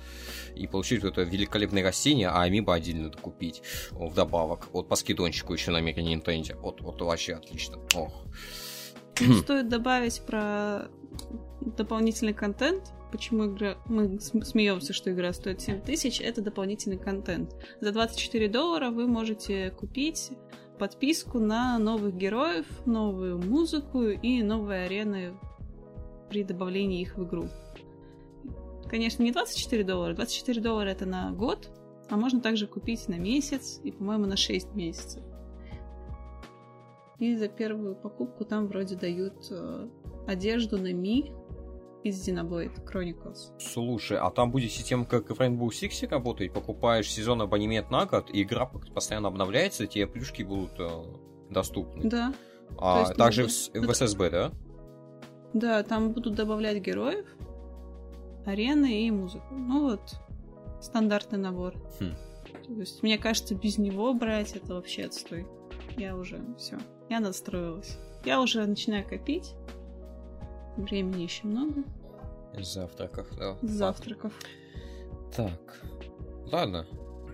И получить вот это великолепное растение, а амибо отдельно докупить вдобавок. Вот по скидончику еще на Мега Nintendo. Вот, вот вообще отлично. Ох. Стоит добавить про дополнительный контент. Почему игра... мы смеемся, что игра стоит 7 тысяч, это дополнительный контент. За 24 доллара вы можете купить подписку на новых героев, новую музыку и новые арены при добавлении их в игру. Конечно, не 24 доллара. 24 доллара это на год, а можно также купить на месяц и, по-моему, на 6 месяцев. И за первую покупку там вроде дают э, одежду на Ми из Xenoblade Chronicles. Слушай, а там будет система, как в Rainbow Six работать? Покупаешь сезон абонемент на год, и игра постоянно обновляется, тебе плюшки будут э, доступны. Да. А есть, также в, в SSB, да? Да, там будут добавлять героев, арены и музыку. Ну вот, стандартный набор. Хм. То есть, мне кажется, без него брать это вообще отстой. Я уже все, я настроилась. Я уже начинаю копить. Времени еще много. Завтраков, да. Завтраков. Так. Ладно.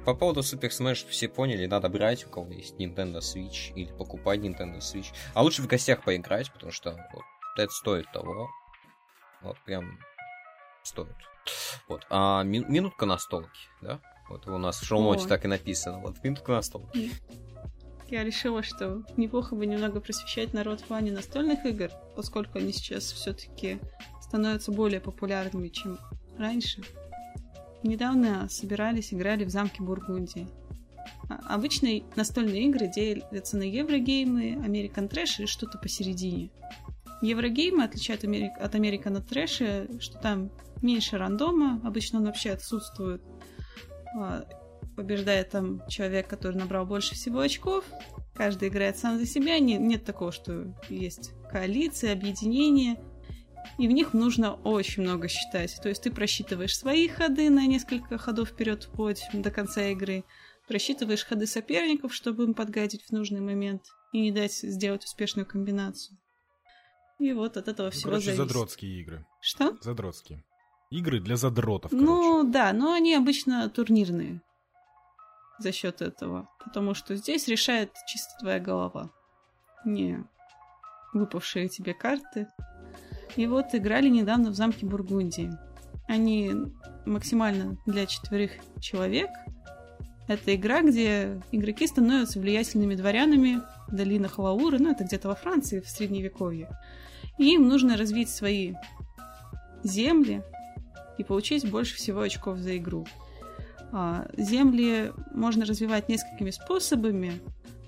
По поводу Super Smash все поняли, надо брать, у кого есть Nintendo Switch, или покупать Nintendo Switch. А лучше в гостях поиграть, потому что вот, это стоит того. Вот прям стоит. Вот. А ми- минутка на столке, да? Вот у нас в шоу так и написано. Вот минутка на столке я решила, что неплохо бы немного просвещать народ в плане настольных игр, поскольку они сейчас все-таки становятся более популярными, чем раньше. Недавно собирались, играли в замке Бургундии. А, обычные настольные игры делятся на еврогеймы, American Trash и что-то посередине. Еврогеймы отличают от American Trash, что там меньше рандома, обычно он вообще отсутствует. Побеждает там человек, который набрал больше всего очков. Каждый играет сам за себя. Не, нет такого, что есть коалиции, объединения. И в них нужно очень много считать. То есть ты просчитываешь свои ходы на несколько ходов вперед вплоть до конца игры. Просчитываешь ходы соперников, чтобы им подгадить в нужный момент и не дать сделать успешную комбинацию. И вот от этого всего короче, зависит. задротские игры. Что? Задротские. Игры для задротов, короче. Ну, да, но они обычно турнирные за счет этого. Потому что здесь решает чисто твоя голова. Не выпавшие тебе карты. И вот играли недавно в замке Бургундии. Они максимально для четверых человек. Это игра, где игроки становятся влиятельными дворянами в долинах Лауры, ну это где-то во Франции в средневековье. И им нужно развить свои земли и получить больше всего очков за игру. А, земли можно развивать несколькими способами.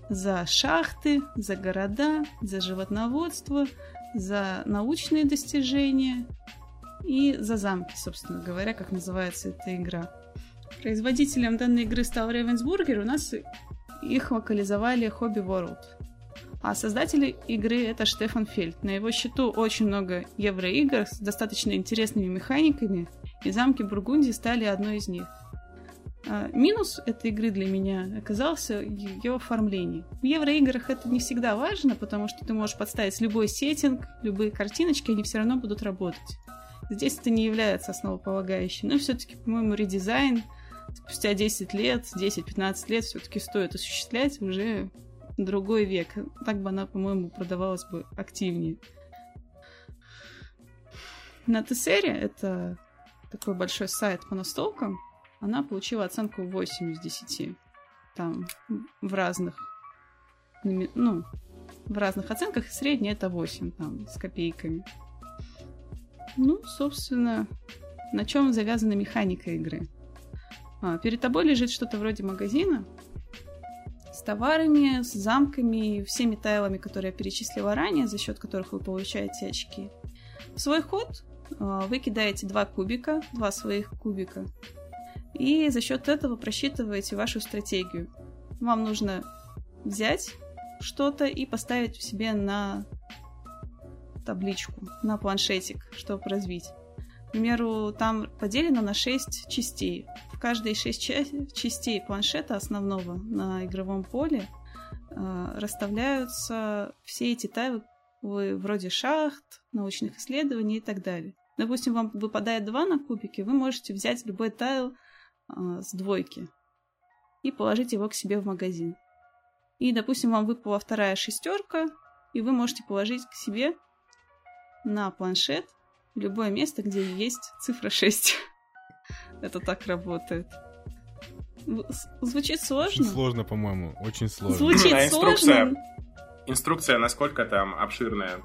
За шахты, за города, за животноводство, за научные достижения и за замки, собственно говоря, как называется эта игра. Производителем данной игры стал Ravensburger, у нас их локализовали Hobby World. А создатели игры это Штефан Фельд. На его счету очень много евроигр с достаточно интересными механиками, и замки Бургундии стали одной из них. А, минус этой игры для меня оказался ее оформление. В евроиграх это не всегда важно, потому что ты можешь подставить любой сеттинг, любые картиночки, они все равно будут работать. Здесь это не является основополагающим, но все-таки, по-моему, редизайн спустя 10 лет, 10-15 лет все-таки стоит осуществлять уже другой век. Так бы она, по-моему, продавалась бы активнее. На Тессере, это такой большой сайт по настолкам, она получила оценку 8 из 10. Там в разных ну, в разных оценках, средняя это 8, там, с копейками. Ну, собственно, на чем завязана механика игры. А, перед тобой лежит что-то вроде магазина с товарами, с замками, всеми тайлами, которые я перечислила ранее, за счет которых вы получаете очки. В свой ход а, вы кидаете два кубика, два своих кубика, и за счет этого просчитываете вашу стратегию. Вам нужно взять что-то и поставить в себе на табличку, на планшетик, чтобы развить. К примеру, там поделено на 6 частей. В каждой 6 ча- частей планшета основного на игровом поле э, расставляются все эти тайлы вроде шахт, научных исследований и так далее. Допустим, вам выпадает 2 на кубике, вы можете взять любой тайл с двойки и положить его к себе в магазин. И, допустим, вам выпала вторая шестерка, и вы можете положить к себе на планшет в любое место, где есть цифра 6. Это так работает. Звучит сложно? Очень сложно, по-моему. Очень сложно. Звучит а инструкция, сложно. Инструкция насколько там обширная?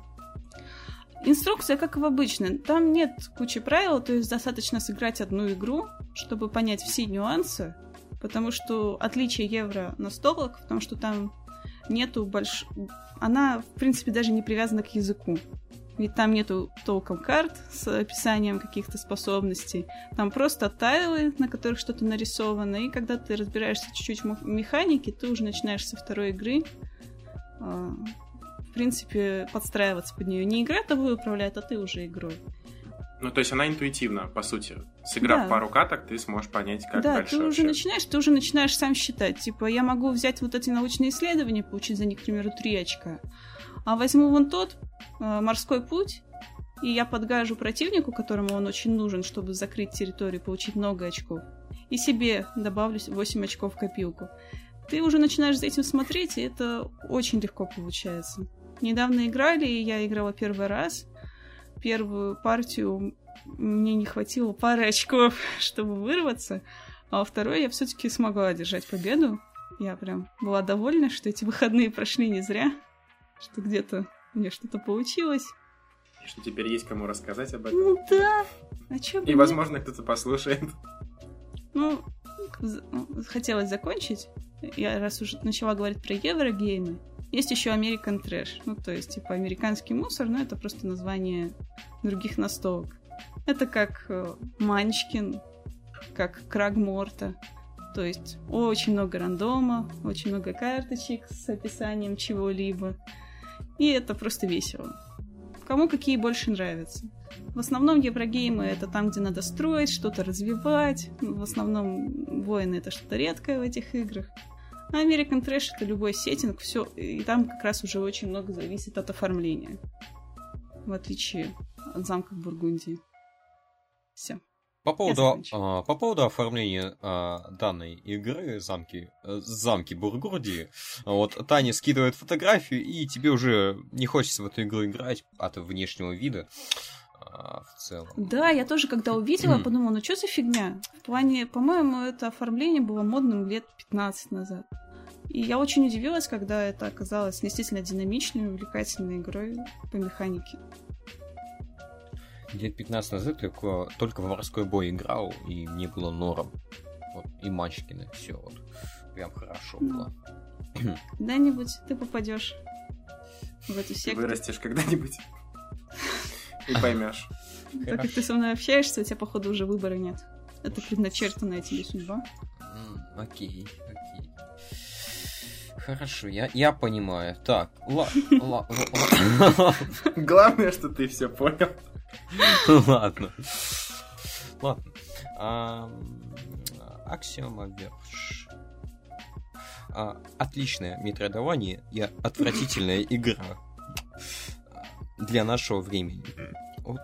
Инструкция, как и в обычной. Там нет кучи правил, то есть достаточно сыграть одну игру, чтобы понять все нюансы. Потому что отличие евро настолок в том, что там нету больш... Она, в принципе, даже не привязана к языку. Ведь там нету толком карт с описанием каких-то способностей. Там просто тайлы, на которых что-то нарисовано. И когда ты разбираешься чуть-чуть в механике, ты уже начинаешь со второй игры а, принципе, подстраиваться под нее. Не игра тобой управляет, а ты уже игрой. Ну, то есть она интуитивна, по сути. Сыграв да. пару каток, ты сможешь понять, как да, дальше ты уже вообще. начинаешь, ты уже начинаешь сам считать. Типа, я могу взять вот эти научные исследования, получить за них, к примеру, три очка. А возьму вон тот э, морской путь, и я подгажу противнику, которому он очень нужен, чтобы закрыть территорию, получить много очков. И себе добавлю 8 очков в копилку. Ты уже начинаешь за этим смотреть, и это очень легко получается. Недавно играли, и я играла первый раз. Первую партию мне не хватило пары очков, чтобы вырваться, а во второй я все-таки смогла одержать победу. Я прям была довольна, что эти выходные прошли не зря что где-то мне что-то получилось. И что теперь есть кому рассказать об этом. Ну да. А чё И, возможно, кто-то послушает. Ну, ну, хотелось закончить. Я раз уже начала говорить про еврогеймы, есть еще American Trash. Ну, то есть, типа, американский мусор, но это просто название других настолок. Это как э, Манчкин, как Крагморта. То есть очень много рандома, очень много карточек с описанием чего-либо. И это просто весело. Кому какие больше нравятся. В основном еврогеймы это там, где надо строить, что-то развивать. В основном воины это что-то редкое в этих играх. А American Trash это любой сеттинг, все, и там как раз уже очень много зависит от оформления. В отличие от замка в Бургундии. Все. По поводу, а, по поводу оформления а, данной игры замки, э, замки Бургурдии, вот Таня скидывает фотографию, и тебе уже не хочется в эту игру играть от внешнего вида а, в целом. Да, я тоже, когда увидела, подумала, ну что за фигня? В плане, по-моему, это оформление было модным лет 15 назад. И я очень удивилась, когда это оказалось действительно динамичной, увлекательной игрой по механике лет 15 назад только, только в морской бой играл, и мне было норм. Вот, и Мачкины, все вот. Прям хорошо ну, было. Когда-нибудь ты попадешь в эту секту. Ты вырастешь когда-нибудь. И поймешь. Так как ты со мной общаешься, у тебя, походу, уже выбора нет. Это предначертанная тебе судьба. Окей, окей. Хорошо, я, я понимаю. Так, ладно. Главное, что ты все понял. Ладно. Ладно. Аксиома Верш. А, отличное метродавание и отвратительная игра для нашего времени. Вот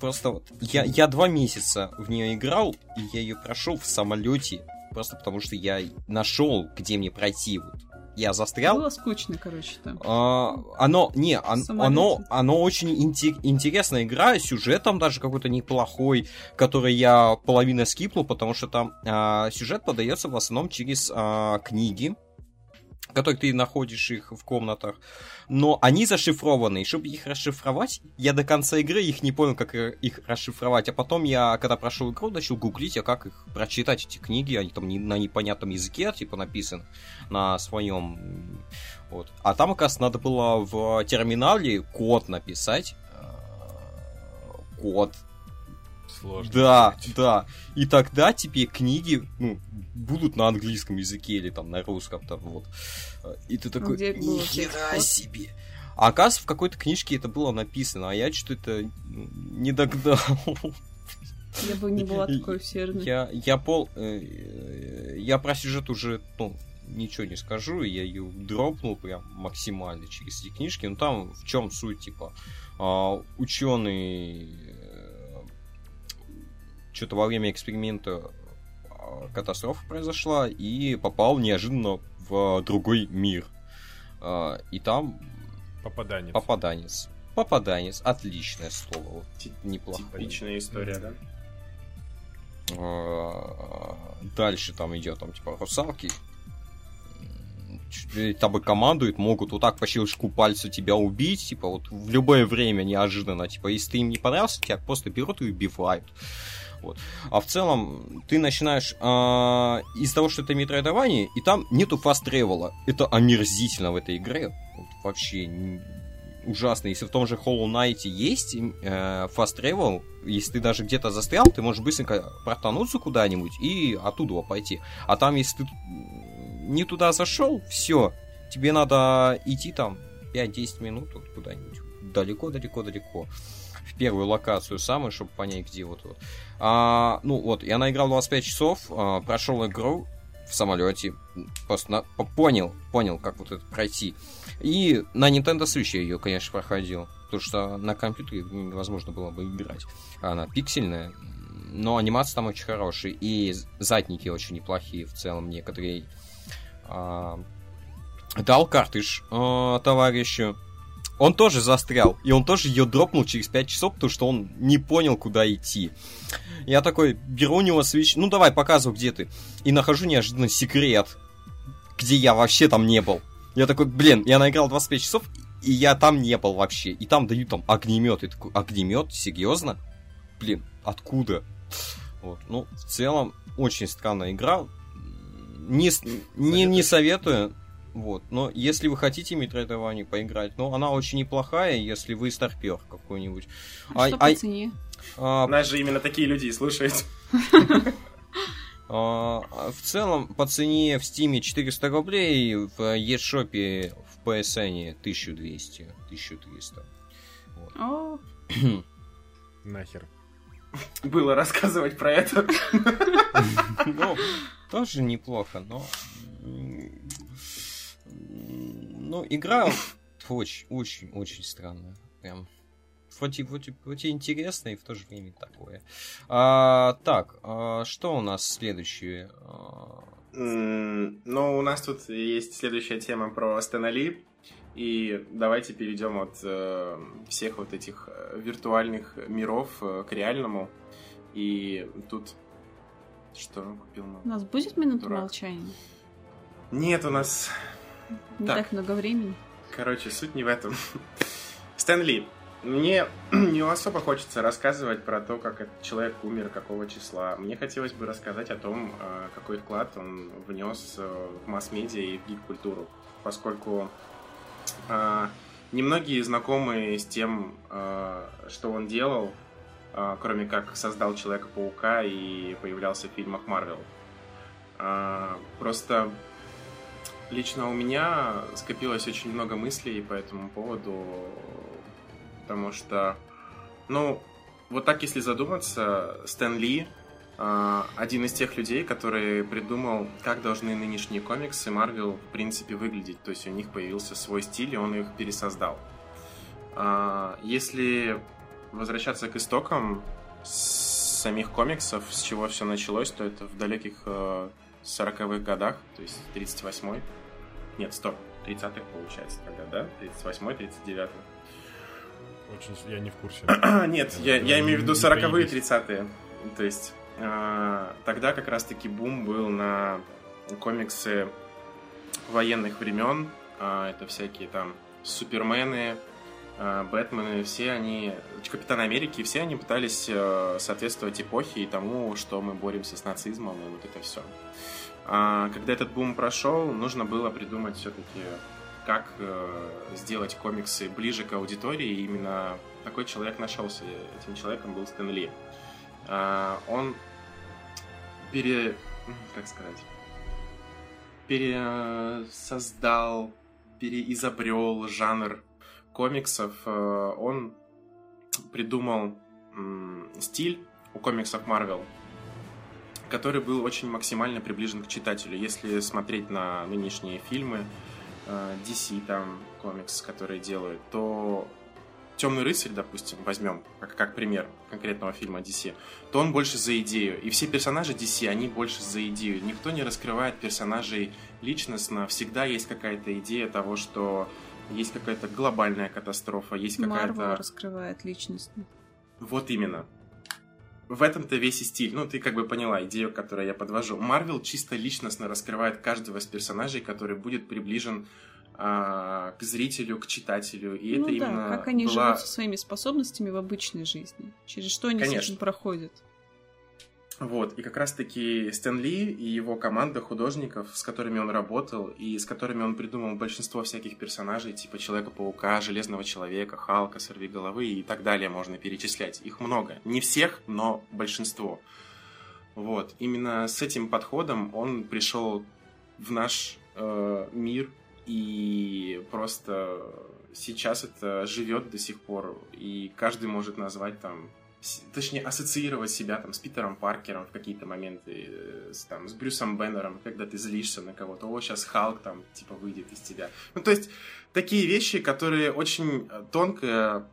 просто вот я, я два месяца в нее играл, и я ее прошел в самолете, просто потому что я нашел, где мне пройти вот я застрял. Было скучно, короче, там. А, оно, не, он, оно, оно очень инте- интересная игра, сюжет там даже какой-то неплохой, который я половину скипнул, потому что там а, сюжет подается в основном через а, книги, которые ты находишь их в комнатах, но они зашифрованы, и чтобы их расшифровать, я до конца игры их не понял, как их расшифровать, а потом я, когда прошел игру, начал гуглить, а как их прочитать, эти книги, они там не, на непонятном языке, типа, написаны на своем, вот. А там, оказывается, надо было в терминале код написать, э, код, Сложно. Да, сказать. да. И тогда тебе книги ну, будут на английском языке или там на русском там вот. И ты такой, где было нихера текст-код? себе. А оказывается, в какой-то книжке это было написано, а я что-то это ну, не догнал. Я бы не была такой усердной. Я, я пол... э, Я про сюжет уже, ну, ничего не скажу, я ее дропнул прям максимально через эти книжки. Ну там в чем суть, типа, ученый что-то во время эксперимента а, катастрофа произошла и попал неожиданно в другой мир. А, И там Попаданец. попаданец. Попаданец, отличное слово, вот, неплохое. Типичная история, да? А, Дальше там идет, там, типа, русалки. Тобой командуют, могут вот так по щелчку пальца тебя убить, типа, вот в любое время неожиданно, типа, если ты им не понравился, тебя просто берут и убивают. Вот. А в целом, ты начинаешь а, из того, что это метроидование, и там нету фаст тревела. Это омерзительно в этой игре. Вот вообще ужасно. Если в том же Hollow Knight есть э, fast travel, если ты даже где-то застрял, ты можешь быстренько протонуться куда-нибудь и оттуда пойти. А там, если ты не туда зашел, все, тебе надо идти там 5-10 минут вот куда-нибудь далеко-далеко-далеко в первую локацию самую, чтобы понять, где вот. вот. А, ну вот, я наиграл 25 часов, а, прошел игру в самолете, просто на- по- понял, понял, как вот это пройти. И на Nintendo Switch я ее, конечно, проходил, потому что на компьютере невозможно было бы играть. Она пиксельная, но анимация там очень хорошая, и задники очень неплохие в целом некоторые. А, дал картридж а, товарищу, он тоже застрял, и он тоже ее дропнул через 5 часов, потому что он не понял, куда идти. Я такой, беру у него свич, ну давай, показывай, где ты. И нахожу неожиданно секрет, где я вообще там не был. Я такой, блин, я наиграл 25 часов, и я там не был вообще. И там дают там огнемет. И такой, огнемет? Серьезно? Блин, откуда? Вот. Ну, в целом, очень странная игра. Не, не, не советую. Вот. Но если вы хотите Metroidvania поиграть, ну, она очень неплохая, если вы старпер какой-нибудь. А А- что а- по цене? А, Нас же именно такие люди и слушают. А, В целом, по цене в Стиме 400 рублей, в eShop в PSN 1200, 1300. О, Нахер. Было рассказывать про это. Ну, тоже неплохо, но... Ну, игра очень, очень, очень странная. Прям. Вроде, вроде, вроде интересно и в то же время такое. А, так, а, что у нас следующее? А, Ну, у нас тут есть следующая тема про Стэна Ли. И давайте перейдем от э, всех вот этих э, виртуальных миров э, к реальному. И тут... Что он купил? у нас будет минута Дурак. молчания? Нет, у нас... Не Так. так много времени. Короче, суть не в этом. Стэн Ли. Мне не особо хочется рассказывать про то, как этот человек умер, какого числа. Мне хотелось бы рассказать о том, э, какой вклад он внес э, в масс-медиа и в гик-культуру. Поскольку э, немногие знакомы с тем, что он делал, кроме как создал Человека-паука и появлялся в фильмах Марвел. Просто Лично у меня скопилось очень много мыслей по этому поводу, потому что, ну, вот так если задуматься, Стэн Ли а, один из тех людей, который придумал, как должны нынешние комиксы Марвел в принципе выглядеть. То есть у них появился свой стиль, и он их пересоздал. А, Если возвращаться к истокам самих комиксов, с чего все началось, то это в далеких э, 40-х годах, то есть 38-й. Нет, стоп, 30-х получается тогда, да? 38-й, 39-й. Очень, я не в курсе. Нет, Я я, я имею в виду не 40-е и появись. 30-е. То есть а, тогда как раз-таки бум был на комиксы военных времен. А, это всякие там Супермены, Бэтмены, все они, Капитан Америки, все они пытались э, соответствовать эпохе и тому, что мы боремся с нацизмом и вот это все. А, когда этот бум прошел, нужно было придумать все-таки, как э, сделать комиксы ближе к аудитории. И именно такой человек нашелся. Этим человеком был Стэн Ли. Он пере... как сказать пересоздал, переизобрел жанр комиксов. Э, он придумал стиль у комиксов Marvel, который был очень максимально приближен к читателю. Если смотреть на нынешние фильмы, э, DC там комикс, которые делают, то Темный рыцарь, допустим, возьмем как, как пример конкретного фильма DC, то он больше за идею. И все персонажи DC, они больше за идею. Никто не раскрывает персонажей личностно. Всегда есть какая-то идея того, что есть какая-то глобальная катастрофа, есть какая-то... Марвел раскрывает личностно. Вот именно. В этом-то весь и стиль. Ну, ты как бы поняла идею, которую я подвожу. Марвел чисто личностно раскрывает каждого из персонажей, который будет приближен а, к зрителю, к читателю. И ну это да, именно как они была... живут со своими способностями в обычной жизни. Через что они Конечно. с этим проходят. Вот, и как раз-таки Стэн Ли и его команда художников, с которыми он работал, и с которыми он придумал большинство всяких персонажей, типа Человека-паука, Железного Человека, Халка, Сорвиголовы и так далее можно перечислять. Их много. Не всех, но большинство. Вот, именно с этим подходом он пришел в наш э, мир, и просто сейчас это живет до сих пор, и каждый может назвать там точнее, ассоциировать себя там с Питером Паркером в какие-то моменты, э, с, там, с Брюсом Беннером, когда ты злишься на кого-то, о, сейчас Халк там, типа, выйдет из тебя. Ну, то есть, такие вещи, которые очень э, тонко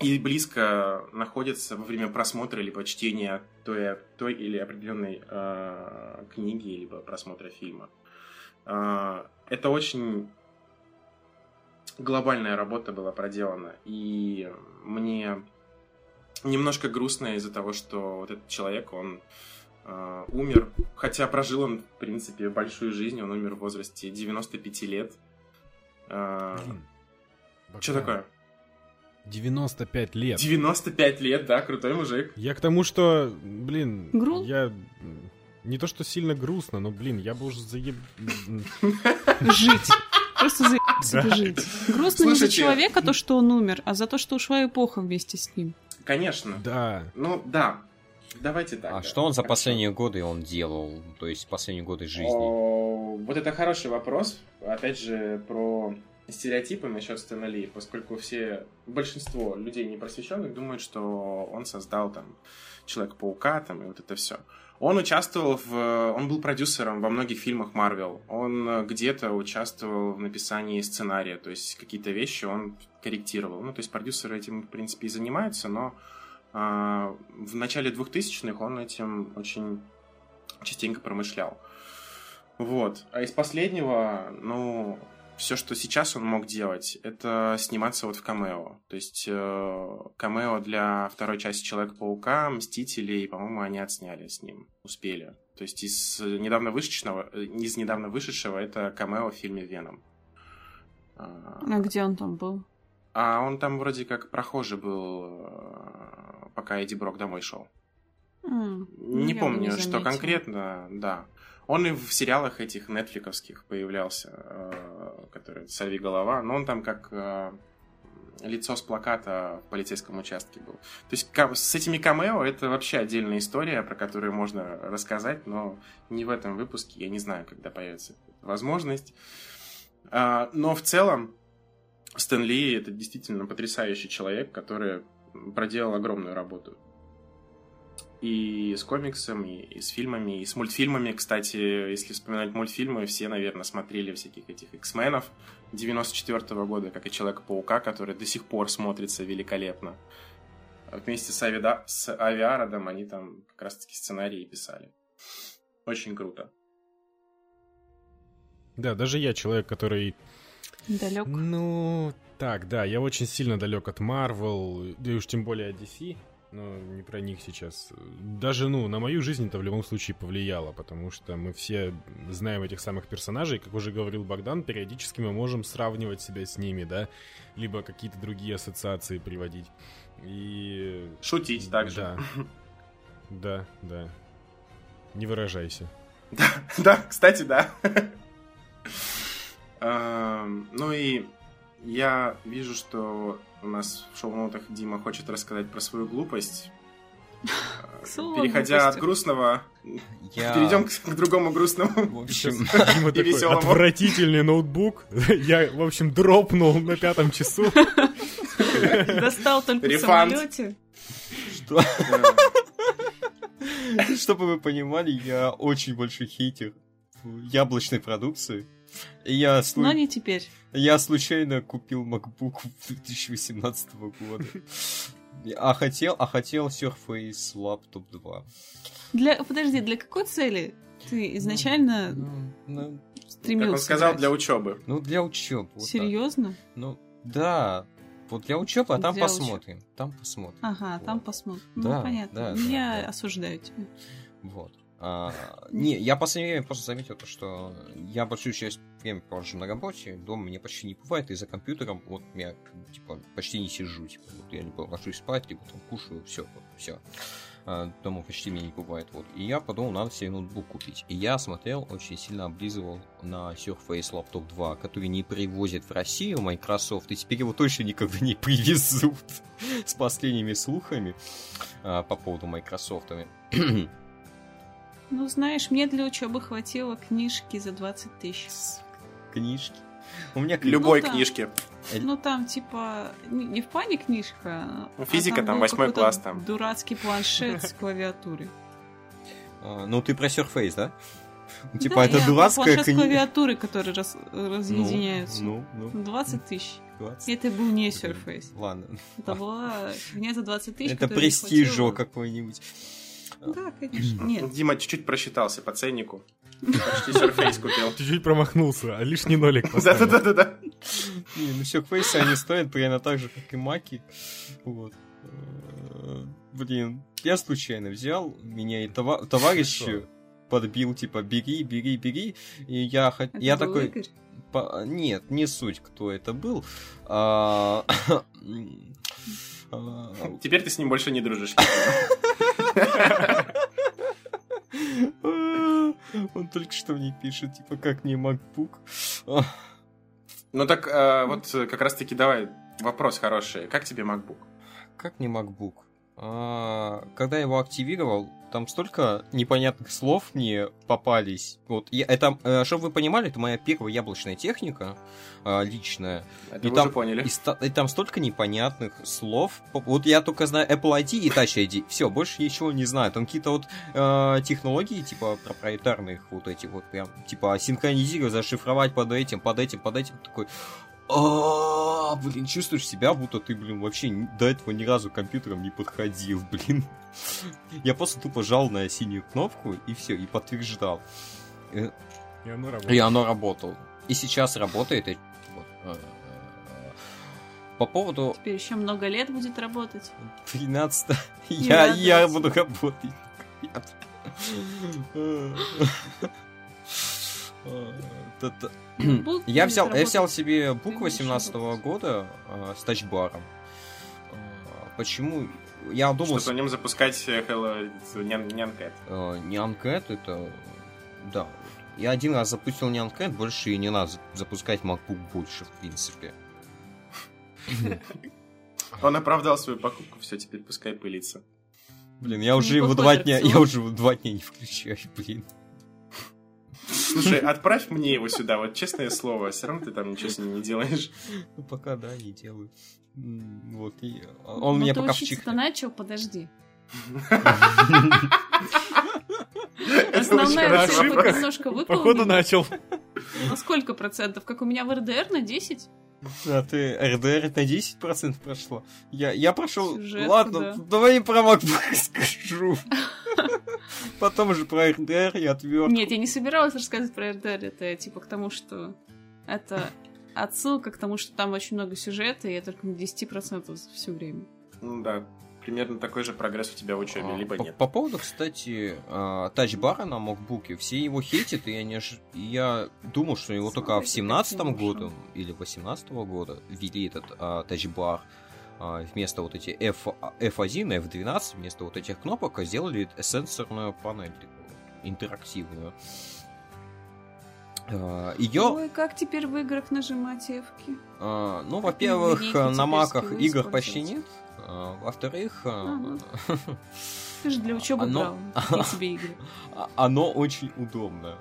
и близко находятся во время просмотра либо чтения той, той или определенной э, книги, либо просмотра фильма. Э, это очень глобальная работа была проделана, и мне немножко грустно из-за того, что вот этот человек, он э, умер, хотя прожил он, в принципе, большую жизнь, он умер в возрасте 95 лет. Э, что такое? 95 лет. 95 лет, да, крутой мужик. Я к тому, что, блин, Гру- я не то, что сильно грустно, но, блин, я бы уже заеб... Жить. Просто за Да. жить. Грустно не за человека, то, что он умер, а за то, что ушла эпоха вместе с ним. Конечно. Да. Ну, да. Давайте так. А да. что он за Хорошо. последние годы он делал? То есть последние годы жизни? О, Вот это хороший вопрос. Опять же, про стереотипы насчет Стэна Ли, поскольку все, большинство людей непросвещенных думают, что он создал там Человека-паука там и вот это все. Он участвовал в... Он был продюсером во многих фильмах Марвел. Он э, где-то участвовал в написании сценария, то есть какие-то вещи он корректировал. Ну, то есть продюсеры этим, в принципе, и занимаются, но а, в начале 2000-х он этим очень частенько промышлял. Вот. А из последнего, ну, все, что сейчас он мог делать, это сниматься вот в камео. То есть э, камео для второй части Человека-паука, Мстителей, по-моему, они отсняли с ним, успели. То есть из недавно вышедшего, э, из недавно вышедшего это камео в фильме Веном. А, А где он там был? а он там вроде как прохожий был, э, пока Эдди Брок домой шел. Ну, Не помню, что заметила. конкретно, да. Он и в сериалах этих нетфликовских появлялся, э, который «Сорви голова», но он там как э, лицо с плаката в полицейском участке был. То есть с этими камео это вообще отдельная история, про которую можно рассказать, но не в этом выпуске, я не знаю, когда появится возможность. А, Но в целом Стэн Ли это действительно потрясающий человек, который проделал огромную работу и с комиксом, и, с фильмами, и с мультфильмами. Кстати, если вспоминать мультфильмы, все, наверное, смотрели всяких этих X-менов 94 года, как и Человека-паука, который до сих пор смотрится великолепно. Вместе с, Авида... с Авиародом они там как раз-таки сценарии писали. Очень круто. Да, даже я человек, который... Далек. Ну, так, да, я очень сильно далек от Marvel, да и уж тем более от DC. Но не про них сейчас. Даже, ну, на мою жизнь это в любом случае повлияло, потому что мы все знаем этих самых персонажей, как уже говорил Богдан, периодически мы можем сравнивать себя с ними, да, либо какие-то другие ассоциации приводить. И... Шутить также. Да, да, да. Не выражайся. Да, кстати, да. Эм, ну и я вижу, что у нас в шоу-нотах Дима хочет рассказать про свою глупость. Переходя от грустного, я... перейдем к, к другому грустному. В общем, Дима такой веселому. отвратительный ноутбук. Я, в общем, дропнул на пятом часу. Достал только в самолете. Что? Чтобы вы понимали, я очень большой хейтер яблочной продукции. Я слу... Но не теперь. Я случайно купил MacBook 2018 года. А хотел, а хотел Surface Laptop 2. Для, подожди, для какой цели ты изначально ну, ну, стремился? Как он сказал, брать? для учебы. Ну, для учебы. Вот Серьезно? Так. Ну, да. Вот для учебы, а там для посмотрим. Уч... Там посмотрим. Ага, вот. там посмотрим. Да, ну, понятно. Да, я да. осуждаю тебя. Вот. А, не, я последнее время просто заметил то, что я большую часть времени провожу на работе, дома мне почти не бывает, и за компьютером вот я типа почти не сижу, типа, вот я либо ложусь спать, либо там кушаю, все, вот, все. А, дома почти меня не бывает, вот. И я подумал, надо себе ноутбук купить. И я смотрел, очень сильно облизывал на Surface Laptop 2, который не привозят в Россию Microsoft, и теперь его точно никогда не привезут с последними слухами а, по поводу Microsoft. Ну, знаешь, мне для учебы хватило книжки за 20 тысяч. Книжки? У меня Любой ну, книжки. Ну, там, типа, не в плане книжка. Ну, физика а там, восьмой класс там. Дурацкий планшет с клавиатурой. А, ну, ты про Surface, да? Типа, да, это дурацкая книга. клавиатуры, которые раз, разъединяются. Ну, ну, ну. 20 тысяч. 20. Это был не Surface. Ладно. Это была фигня за 20 тысяч. Это престижо какой-нибудь. Да, конечно. Нет. Дима чуть-чуть просчитался по ценнику. Почти Surface купил. Чуть-чуть промахнулся, а лишний нолик поставил. Да-да-да. Не, ну Surface они стоят примерно так же, как и маки. Вот. Э, блин, я случайно взял, меня и товарищ подбил, типа, бери, бери, бери. И я, я такой... По... Нет, не суть, кто это был. А... Теперь ты с ним больше не дружишь. Он только что мне пишет, типа, как мне MacBook. Ну так, э, вот как раз-таки давай вопрос хороший. Как тебе MacBook? Как мне MacBook? А, когда я его активировал, там столько непонятных слов мне попались. Вот, я, это, э, чтобы вы понимали, это моя первая яблочная техника э, личная. Это и вы там, уже поняли. И, и там столько непонятных слов. Вот я только знаю Apple ID и Touch ID. Все, больше ничего не знаю. Там какие-то вот э, технологии, типа проприетарных вот эти вот прям, типа синхронизировать, зашифровать под этим, под этим, под этим. Такой, а, блин, чувствуешь себя, будто ты, блин, вообще до этого ни разу компьютером не подходил, блин. Я просто тупо жал на синюю кнопку и все, и подтверждал. И оно работало. И оно работало. И сейчас работает. И, вот, э, по поводу... Теперь еще много лет будет работать. 13 я, я буду работать. Я взял, я взял себе бук 18 года э, с тачбаром. Э, почему? Я думал... Чтобы на нем запускать Hello Nyancat. Э, Nyancat это... Да. Я один раз запустил Nyancat, больше и не надо запускать MacBook больше, в принципе. Он оправдал свою покупку, все, теперь пускай пылится. Блин, я уже его два дня, я уже два дня не включаю, блин. Слушай, отправь мне его сюда, вот честное слово, все равно ты там ничего с ним не делаешь. Ну, пока, да, не делаю. Вот, и он меня пока вчикнет. ты начал, подожди. Основная ошибка немножко выполнена. Походу начал. На сколько процентов? Как у меня в РДР на 10? А ты РДР на 10% прошло? Я, я прошел... Ладно, давай про MacBook скажу. Потом уже про РДР и отвертку. Нет, я не собиралась рассказывать про РДР. Это типа к тому, что это отсылка к тому, что там очень много сюжета, и я только на 10% все время. Ну да. Примерно такой же прогресс у тебя в учебе, А, либо по, нет. по поводу, кстати, а, тачбара на MacBook, все его хейтят, и я, не и я думал, что его только в Слушай, семнадцатом каким году или 18 года ввели этот а, тачбар. А, вместо вот эти F, F1, F12, вместо вот этих кнопок сделали сенсорную панель такую, интерактивную. А, Ее, Ой, как теперь в играх нажимать F-ки? а, ну, во-первых, на маках игр почти нет. а, Во-вторых, а, ну. Ты же для учебы Оно- брал. Тебе игры? А- оно очень удобно.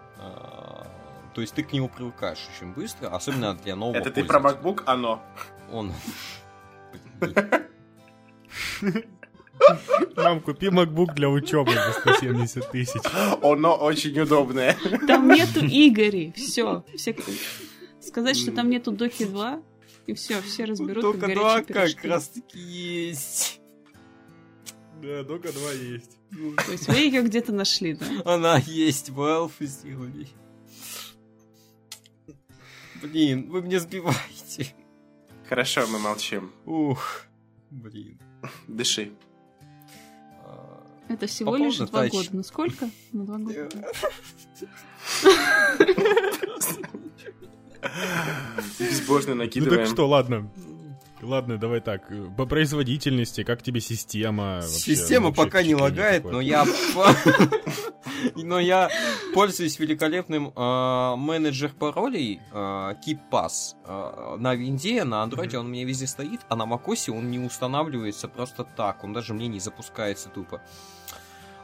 То есть ты к нему привыкаешь очень быстро, особенно для нового Это ты про. MacBook, оно. Он... Мам, купи MacBook для учебы за 170 тысяч. Оно очень удобное. Там нету Игорей. Все. Все... Сказать, что там нету Доки 2, и все, все разберут, Только два горячие как пирожки. раз таки есть. Да, Дока 2 есть. То есть вы ее где-то нашли, да? Она есть, Valve сделали. Блин, вы мне сбиваете. Хорошо, мы молчим. Ух, блин. Дыши. Это всего По лишь два тач. года. Ну сколько? Ну два года. Безбожно Ну накидываем. так что, ладно. Ладно, давай так. По производительности, как тебе система? вообще? Система Вообще пока не лагает, какое? но я... Но я пользуюсь великолепным э, менеджер паролей э, KeePass. Э, на винде, на андроиде он у меня везде стоит, а на macOS он не устанавливается просто так. Он даже мне не запускается тупо.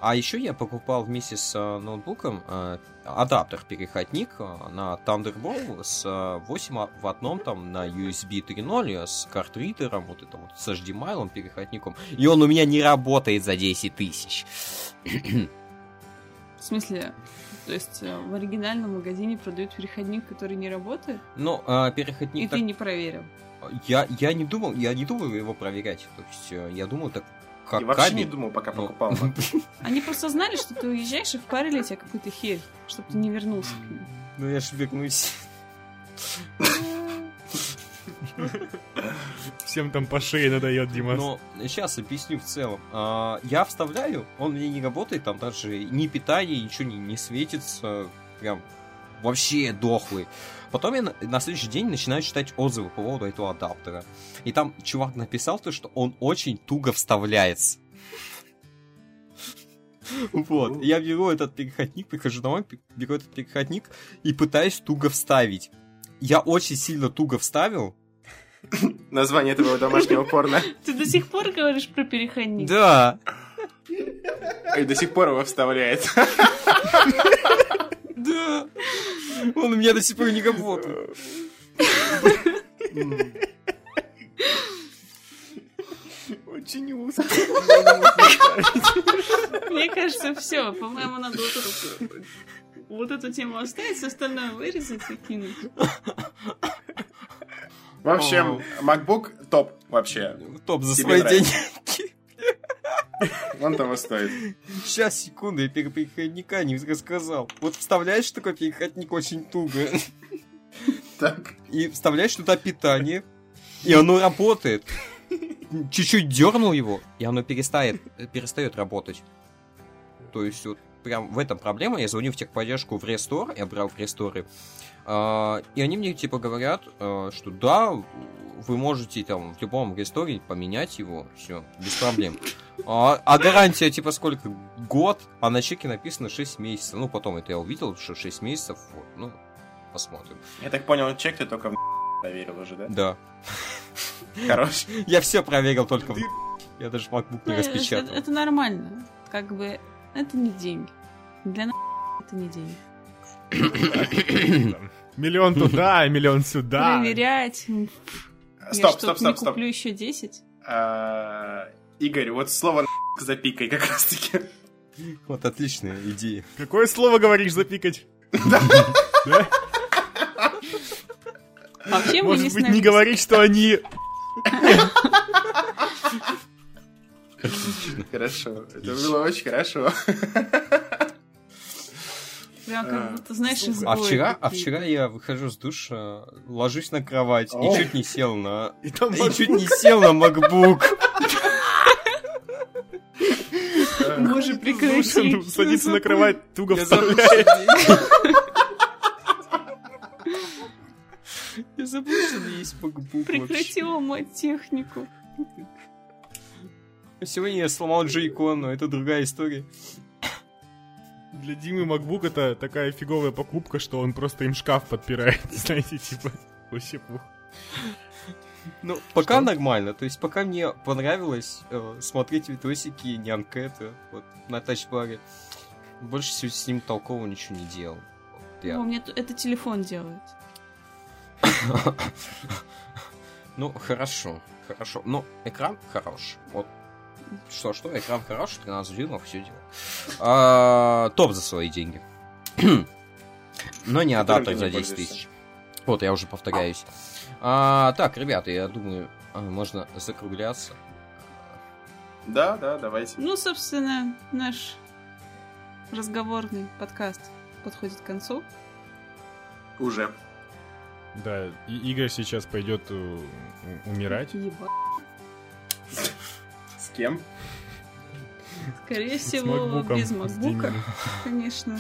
А еще я покупал вместе с э, ноутбуком э, адаптер-переходник э, на Thunderbolt с э, 8 в одном там на USB 3.0 с картридером, вот это вот с HDMI переходником. И он у меня не работает за 10 тысяч. В смысле, то есть в оригинальном магазине продают переходник, который не работает, э, и переходник ты так- не проверил. я, я не думал, я не думаю его проверять. То есть я думаю, так как Я вообще не думал, пока Ну, покупал. Они просто знали, что ты уезжаешь и впарили тебе какую-то херь, чтобы ты не вернулся к ним. Ну я ж вернусь. Всем там по шее надает, Димас. Но сейчас объясню в целом. А, я вставляю, он мне не работает, там даже ни питание, ничего не, не светится. Прям вообще дохлый. Потом я на, на следующий день начинаю читать отзывы по поводу этого адаптера. И там чувак написал то, что он очень туго вставляется. Вот, я беру этот переходник, прихожу домой, беру этот переходник и пытаюсь туго вставить. Я очень сильно туго вставил. Название этого домашнего порно. Ты до сих пор говоришь про переходник? Да, И до сих пор его вставляет. Да. Он у меня до сих пор не работает. Очень узко. Мне кажется, все. По-моему, надо вот эту, вот эту тему оставить, все остальное вырезать и кинуть. В общем, MacBook топ вообще. Топ за Тебе свои деньги. Он того стоит. Сейчас, секунду, я пере- переходника не рассказал. Вот вставляешь такой переходник очень туго. Так. И вставляешь туда питание. И оно работает. Чуть-чуть дернул его, и оно перестает, перестает работать. То есть вот прям в этом проблема. Я звоню в техподдержку в Рестор, я брал в Ресторе. А, и они мне типа говорят, а, что да, вы можете там в любом ресторе поменять его, все, без проблем. А, а гарантия типа сколько? Год, а на чеке написано 6 месяцев. Ну, потом это я увидел, что 6 месяцев, вот, ну, посмотрим. Я так понял, чек ты только в проверил уже, да? Да. Хорош. Я все проверил только в... Я даже MacBook не распечатал. это нормально. Как бы это не деньги. Для нас это не деньги. Миллион туда, миллион сюда. Проверять. Стоп, стоп, не стоп, стоп. куплю еще 10? А, Игорь, вот слово запикай как раз таки. Вот отличная идея. Какое слово говоришь запикать? Вообще мы Может быть, не говорить, что они... Хорошо. Это было очень хорошо. Прям как будто, знаешь, А вчера, а вчера я выхожу с душа, ложусь на кровать О. и чуть не сел на... И там И чуть не сел на MacBook. Боже, прекрати. Душин садится на кровать, туго вставляет. Я забыл, что есть MacBook Прекрати ломать технику. Сегодня я сломал джейкон, но это другая история. Для Димы MacBook это такая фиговая покупка, что он просто им шкаф подпирает. Знаете, типа, вообще плохо. Ну, пока Что? нормально. То есть, пока мне понравилось э, смотреть видосики Нянкэта вот, на тачбаре. Больше всего с ним толково ничего не делал. Я- О, мне это телефон делает. Ну, хорошо, хорошо. Но экран хорош. Вот что-что, экран хорош, 13 дюймов, все дело. А, топ за свои деньги. Но не адаптер за не 10 пользуешься. тысяч. Вот, я уже повторяюсь. А, так, ребята, я думаю, а, можно закругляться. Да, да, давайте. Ну, собственно, наш разговорный подкаст подходит к концу. Уже. Да, и Игорь сейчас пойдет у- умирать. Еба. Кем? Скорее всего, без макбука, конечно.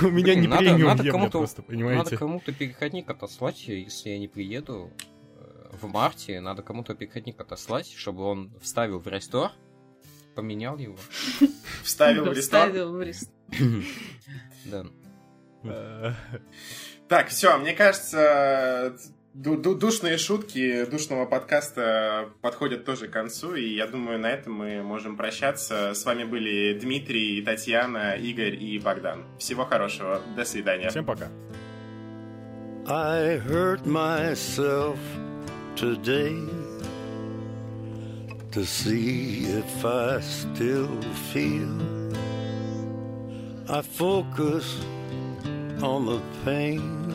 У меня не надо- надо кому-то- просто, Надо понимаете? кому-то переходник отослать, если я не приеду э, в марте. Надо кому-то переходник отослать, чтобы он вставил в рестор, поменял его. Вставил в рестор. Вставил в рестор. Да. Э, Так, все, мне кажется, ду- ду- душные шутки душного подкаста подходят тоже к концу, и я думаю, на этом мы можем прощаться. С вами были Дмитрий, Татьяна, Игорь и Богдан. Всего хорошего, до свидания. Всем пока. I hurt myself today to see if I still feel. I focus on the pain,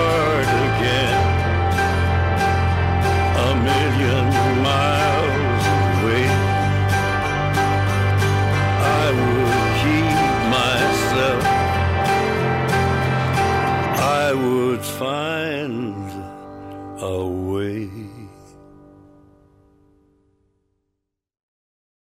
find